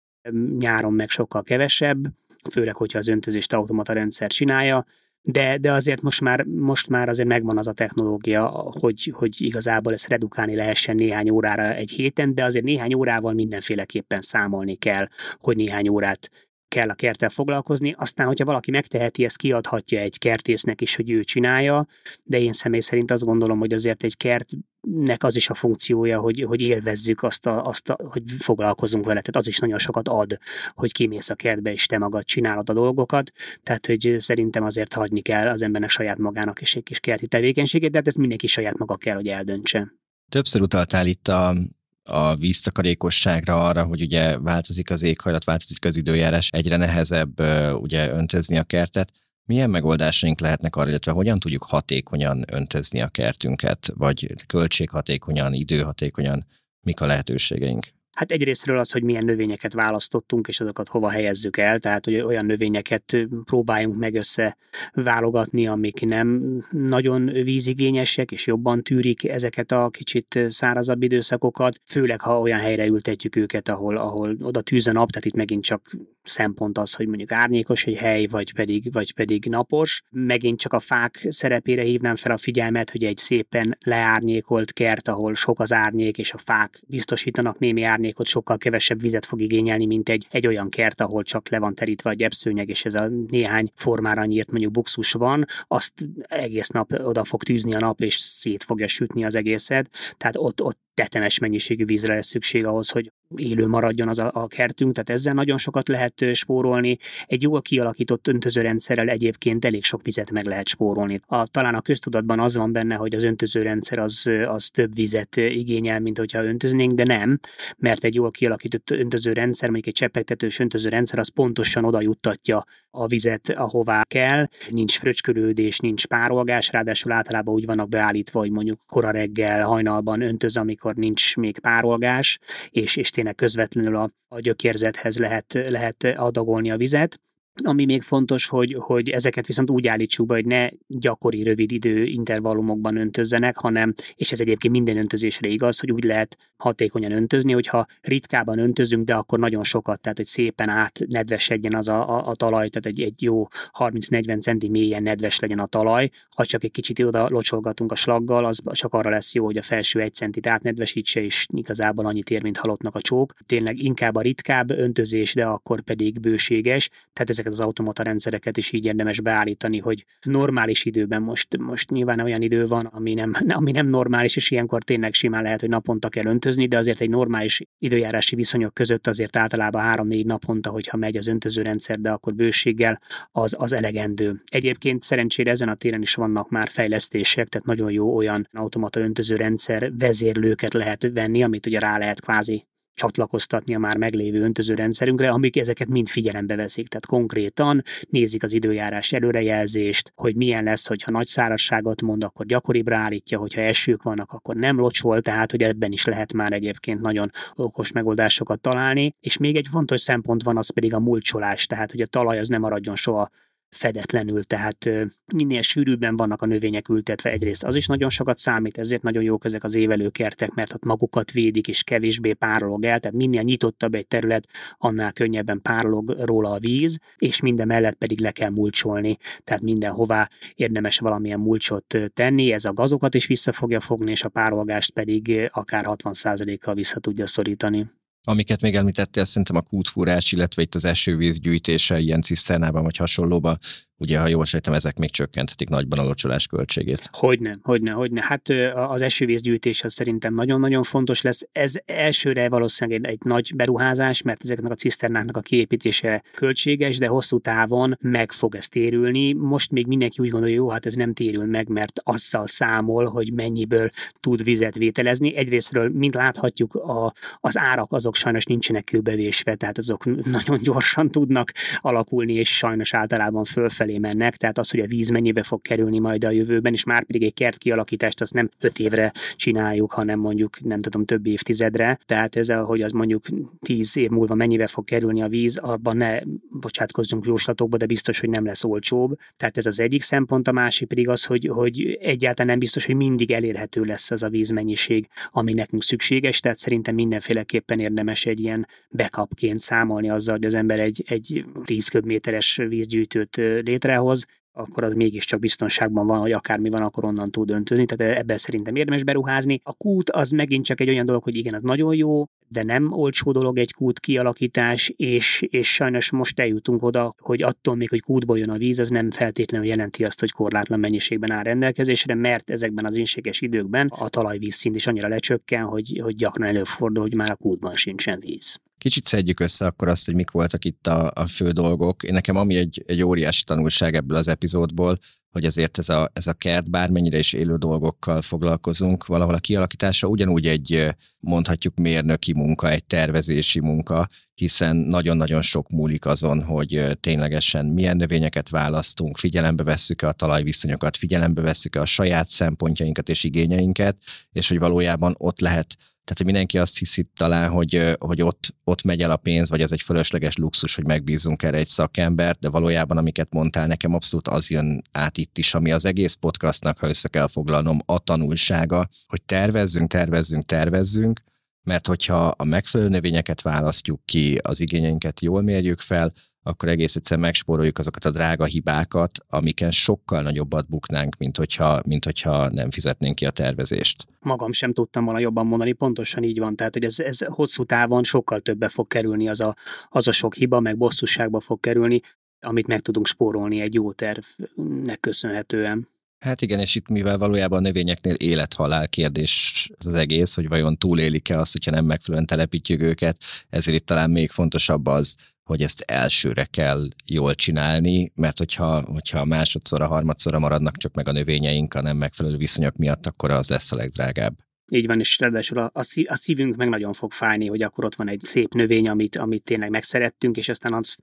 nyáron meg sokkal kevesebb, főleg, hogyha az öntözést automata rendszer csinálja, de, de azért most már, most már azért megvan az a technológia, hogy, hogy igazából ezt redukálni lehessen néhány órára egy héten, de azért néhány órával mindenféleképpen számolni kell, hogy néhány órát kell a kerttel foglalkozni, aztán, hogyha valaki megteheti, ezt kiadhatja egy kertésznek is, hogy ő csinálja, de én személy szerint azt gondolom, hogy azért egy kertnek az is a funkciója, hogy, hogy élvezzük azt, a, azt a, hogy foglalkozunk vele. Tehát az is nagyon sokat ad, hogy kimész a kertbe, és te magad csinálod a dolgokat. Tehát, hogy szerintem azért hagyni kell az embernek saját magának is egy kis kerti tevékenységét, de hát ezt mindenki saját maga kell, hogy eldöntse. Többször utaltál itt a a víztakarékosságra, arra, hogy ugye változik az éghajlat, változik az időjárás, egyre nehezebb ugye öntözni a kertet. Milyen megoldásaink lehetnek arra, illetve hogyan tudjuk hatékonyan öntözni a kertünket, vagy költséghatékonyan, időhatékonyan, mik a lehetőségeink? Hát egyrésztről az, hogy milyen növényeket választottunk, és azokat hova helyezzük el, tehát hogy olyan növényeket próbáljunk meg összeválogatni, amik nem nagyon vízigényesek, és jobban tűrik ezeket a kicsit szárazabb időszakokat, főleg ha olyan helyre ültetjük őket, ahol, ahol oda tűz a nap, tehát itt megint csak szempont az, hogy mondjuk árnyékos egy hely, vagy pedig, vagy pedig napos. Megint csak a fák szerepére hívnám fel a figyelmet, hogy egy szépen leárnyékolt kert, ahol sok az árnyék, és a fák biztosítanak némi árnyékot, sokkal kevesebb vizet fog igényelni, mint egy, egy olyan kert, ahol csak le van terítve a gyepszőnyeg, és ez a néhány formára nyírt mondjuk buxus van, azt egész nap oda fog tűzni a nap, és szét fogja sütni az egészet. Tehát ott, ott tetemes mennyiségű vízre lesz szükség ahhoz, hogy élő maradjon az a, a kertünk, tehát ezzel nagyon sokat lehet spórolni. Egy jól kialakított öntözőrendszerrel egyébként elég sok vizet meg lehet spórolni. A, talán a köztudatban az van benne, hogy az öntözőrendszer az, az több vizet igényel, mint hogyha öntöznénk, de nem, mert egy jól kialakított öntözőrendszer, mondjuk egy cseppegtetős öntözőrendszer, az pontosan oda juttatja a vizet, ahová kell, nincs fröcskölődés, nincs párolgás, ráadásul általában úgy vannak beállítva, hogy mondjuk kora reggel, hajnalban öntöz, amikor nincs még párolgás, és, és tényleg közvetlenül a, a gyökérzethez lehet, lehet adagolni a vizet. Ami még fontos, hogy, hogy ezeket viszont úgy állítsuk be, hogy ne gyakori rövid idő intervallumokban öntözzenek, hanem, és ez egyébként minden öntözésre igaz, hogy úgy lehet hatékonyan öntözni, hogyha ritkában öntözünk, de akkor nagyon sokat, tehát hogy szépen átnedvesedjen az a, a, a talaj, tehát egy, egy jó 30-40 centi mélyen nedves legyen a talaj. Ha csak egy kicsit oda locsolgatunk a slaggal, az csak arra lesz jó, hogy a felső egy centit átnedvesítse, és igazából annyit ér, mint halottnak a csók. Tényleg inkább a ritkább öntözés, de akkor pedig bőséges. Tehát ezeket az automata rendszereket is így érdemes beállítani, hogy normális időben most, most nyilván olyan idő van, ami nem, [LAUGHS] ami nem normális, és ilyenkor tényleg simán lehet, hogy naponta kell öntözni, de azért egy normális időjárási viszonyok között azért általában három-négy naponta, hogyha megy az öntözőrendszer, de akkor bőséggel az, az elegendő. Egyébként szerencsére ezen a téren is vannak már fejlesztések, tehát nagyon jó olyan automata öntözőrendszer vezérlőket lehet venni, amit ugye rá lehet kvázi csatlakoztatni a már meglévő öntözőrendszerünkre, amik ezeket mind figyelembe veszik. Tehát konkrétan nézik az időjárás előrejelzést, hogy milyen lesz, hogyha nagy szárazságot mond, akkor gyakoribbra állítja, hogyha esők vannak, akkor nem locsol, tehát hogy ebben is lehet már egyébként nagyon okos megoldásokat találni. És még egy fontos szempont van, az pedig a mulcsolás, tehát hogy a talaj az nem maradjon soha fedetlenül, tehát minél sűrűbben vannak a növények ültetve egyrészt az is nagyon sokat számít, ezért nagyon jók ezek az évelőkertek, mert ott magukat védik és kevésbé párolog el, tehát minél nyitottabb egy terület, annál könnyebben párolog róla a víz, és minden mellett pedig le kell mulcsolni, tehát mindenhová érdemes valamilyen mulcsot tenni, ez a gazokat is vissza fogja fogni, és a párolgást pedig akár 60%-kal vissza tudja szorítani. Amiket még említettél, szerintem a kútfúrás, illetve itt az esővíz gyűjtése ilyen ciszternában vagy hasonlóban ugye, ha jól sejtem, ezek még csökkenthetik nagyban a locsolás költségét. Hogyne, hogyne, hogyne. Hát az esővízgyűjtés az szerintem nagyon-nagyon fontos lesz. Ez elsőre valószínűleg egy, egy nagy beruházás, mert ezeknek a ciszternáknak a kiépítése költséges, de hosszú távon meg fog ez térülni. Most még mindenki úgy gondolja, jó, hát ez nem térül meg, mert azzal számol, hogy mennyiből tud vizet vételezni. Egyrésztről, mint láthatjuk, a, az árak azok sajnos nincsenek kőbevésve, tehát azok nagyon gyorsan tudnak alakulni, és sajnos általában fölfelé felé mennek, tehát az, hogy a víz mennyibe fog kerülni majd a jövőben, és már pedig egy kert kialakítást azt nem öt évre csináljuk, hanem mondjuk nem tudom több évtizedre. Tehát ez, hogy az mondjuk tíz év múlva mennyibe fog kerülni a víz, abban ne bocsátkozzunk jóslatokba, de biztos, hogy nem lesz olcsóbb. Tehát ez az egyik szempont, a másik pedig az, hogy, hogy egyáltalán nem biztos, hogy mindig elérhető lesz az a vízmennyiség, ami nekünk szükséges, tehát szerintem mindenféleképpen érdemes egy ilyen backupként számolni azzal, hogy az ember egy, egy 10 köbméteres vízgyűjtőt lét létrehoz, akkor az mégiscsak biztonságban van, hogy akármi van, akkor onnan tud öntözni, tehát ebben szerintem érdemes beruházni. A kút az megint csak egy olyan dolog, hogy igen, az nagyon jó, de nem olcsó dolog egy kút kialakítás, és, és sajnos most eljutunk oda, hogy attól még, hogy kútból jön a víz, az nem feltétlenül jelenti azt, hogy korlátlan mennyiségben áll rendelkezésre, mert ezekben az inséges időkben a talajvízszint is annyira lecsökken, hogy, hogy gyakran előfordul, hogy már a kútban sincsen víz. Kicsit szedjük össze akkor azt, hogy mik voltak itt a, a fő dolgok. Én nekem ami egy, egy óriási tanulság ebből az epizódból, hogy azért ez a, ez a kert, bármennyire is élő dolgokkal foglalkozunk, valahol a kialakítása ugyanúgy egy, mondhatjuk mérnöki munka, egy tervezési munka, hiszen nagyon-nagyon sok múlik azon, hogy ténylegesen milyen növényeket választunk, figyelembe vesszük-e a talajviszonyokat, figyelembe vesszük-e a saját szempontjainkat és igényeinket, és hogy valójában ott lehet tehát, hogy mindenki azt hiszi talán, hogy, hogy ott, ott megy el a pénz, vagy az egy fölösleges luxus, hogy megbízunk erre egy szakembert, de valójában, amiket mondtál, nekem abszolút az jön át itt is, ami az egész podcastnak, ha össze kell foglalnom, a tanulsága, hogy tervezzünk, tervezzünk, tervezzünk, mert hogyha a megfelelő növényeket választjuk ki, az igényeinket jól mérjük fel, akkor egész egyszerűen megspóroljuk azokat a drága hibákat, amiken sokkal nagyobbat buknánk, mint hogyha, mint hogyha nem fizetnénk ki a tervezést. Magam sem tudtam volna jobban mondani, pontosan így van. Tehát, hogy ez, ez hosszú távon sokkal többe fog kerülni az a, az a sok hiba, meg bosszúságba fog kerülni, amit meg tudunk spórolni egy jó tervnek köszönhetően. Hát igen, és itt mivel valójában a növényeknél élethalál kérdés ez az egész, hogy vajon túlélik-e azt, hogyha nem megfelelően telepítjük őket, ezért itt talán még fontosabb az, hogy ezt elsőre kell jól csinálni, mert hogyha, hogyha másodszorra, harmadszorra maradnak csak meg a növényeink a nem megfelelő viszonyok miatt, akkor az lesz a legdrágább. Így van, és ráadásul a, a, szívünk meg nagyon fog fájni, hogy akkor ott van egy szép növény, amit, amit tényleg megszerettünk, és aztán azt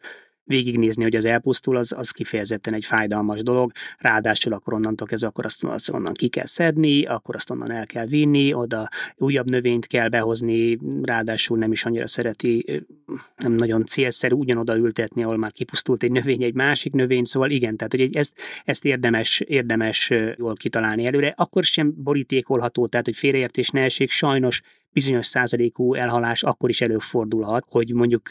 végignézni, hogy az elpusztul, az, az kifejezetten egy fájdalmas dolog. Ráadásul akkor onnantól kezdve, akkor azt, azt onnan ki kell szedni, akkor azt onnan el kell vinni, oda újabb növényt kell behozni, ráadásul nem is annyira szereti, nem nagyon célszerű ugyanoda ültetni, ahol már kipusztult egy növény, egy másik növény, szóval igen, tehát hogy ezt, ezt érdemes, érdemes jól kitalálni előre. Akkor sem borítékolható, tehát hogy félreértés ne esik, sajnos bizonyos százalékú elhalás akkor is előfordulhat, hogy mondjuk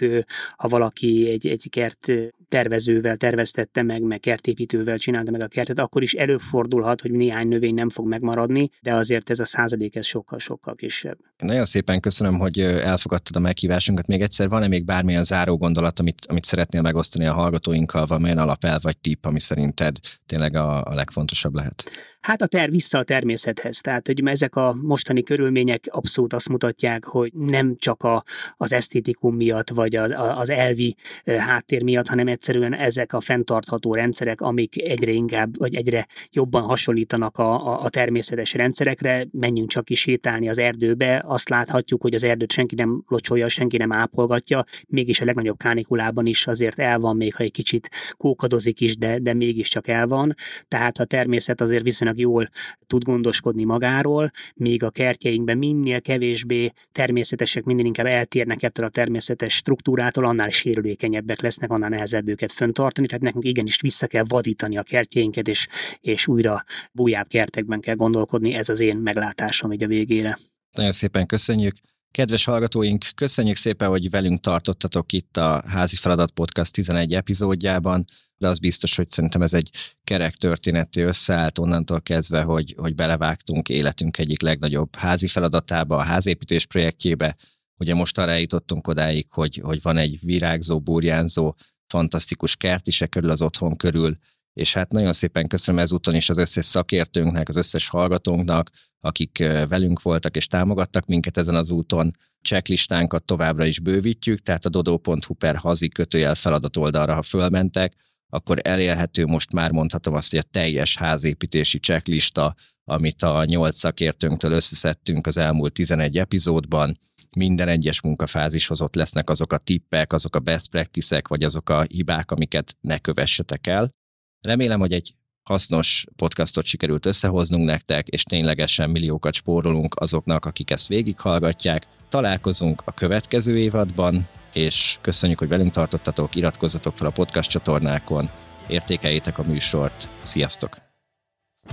ha valaki egy, egy kert tervezővel terveztette meg, meg kertépítővel csinálta meg a kertet, akkor is előfordulhat, hogy néhány növény nem fog megmaradni, de azért ez a százalék ez sokkal-sokkal kisebb. Nagyon szépen köszönöm, hogy elfogadtad a meghívásunkat. Még egyszer van-e még bármilyen záró gondolat, amit, amit szeretnél megosztani a hallgatóinkkal, valamilyen alapelv vagy tipp, ami szerinted tényleg a, a legfontosabb lehet? Hát a terv vissza a természethez. Tehát, hogy ezek a mostani körülmények abszolút azt mutatják, hogy nem csak a, az esztétikum miatt, vagy az, az elvi háttér miatt, hanem egyszerűen ezek a fenntartható rendszerek, amik egyre inkább, vagy egyre jobban hasonlítanak a, a, a természetes rendszerekre. Menjünk csak is sétálni az erdőbe, azt láthatjuk, hogy az erdőt senki nem locsolja, senki nem ápolgatja, mégis a legnagyobb kánikulában is azért el van, még ha egy kicsit kókadozik is, de, de mégiscsak el van. Tehát a természet azért viszonylag jól tud gondoskodni magáról, még a kertjeinkben minél kevésbé természetesek, minél inkább eltérnek ettől a természetes struktúrától, annál sérülékenyebbek lesznek, annál nehezebb őket föntartani. Tehát nekünk igenis vissza kell vadítani a kertjeinket, és, és újra bújább kertekben kell gondolkodni. Ez az én meglátásom így a végére. Nagyon szépen köszönjük. Kedves hallgatóink, köszönjük szépen, hogy velünk tartottatok itt a Házi Feladat Podcast 11 epizódjában, de az biztos, hogy szerintem ez egy kerek történeti összeállt onnantól kezdve, hogy, hogy belevágtunk életünk egyik legnagyobb házi feladatába, a házépítés projektjébe. Ugye most arra eljutottunk odáig, hogy, hogy van egy virágzó, burjánzó, fantasztikus kert is körül az otthon körül, és hát nagyon szépen köszönöm ezúton is az összes szakértőnknek, az összes hallgatónknak, akik velünk voltak és támogattak minket ezen az úton. Checklistánkat továbbra is bővítjük, tehát a dodo.hu per hazi kötőjel feladat oldalra, ha fölmentek, akkor elérhető most már mondhatom azt, hogy a teljes házépítési checklista, amit a nyolc szakértőnktől összeszedtünk az elmúlt 11 epizódban, minden egyes munkafázishoz ott lesznek azok a tippek, azok a best practices vagy azok a hibák, amiket ne kövessetek el. Remélem, hogy egy hasznos podcastot sikerült összehoznunk nektek, és ténylegesen milliókat spórolunk azoknak, akik ezt végighallgatják. Találkozunk a következő évadban, és köszönjük, hogy velünk tartottatok, iratkozzatok fel a podcast csatornákon, értékeljétek a műsort. Sziasztok!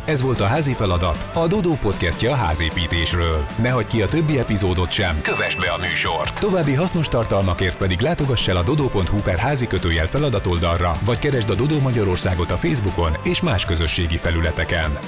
Ez volt a házi feladat, a Dodó podcastja a házépítésről. Ne hagyd ki a többi epizódot sem, kövess be a műsort. További hasznos tartalmakért pedig látogass el a dodo.hu per házi kötőjel feladatoldalra, vagy keresd a Dodó Magyarországot a Facebookon és más közösségi felületeken.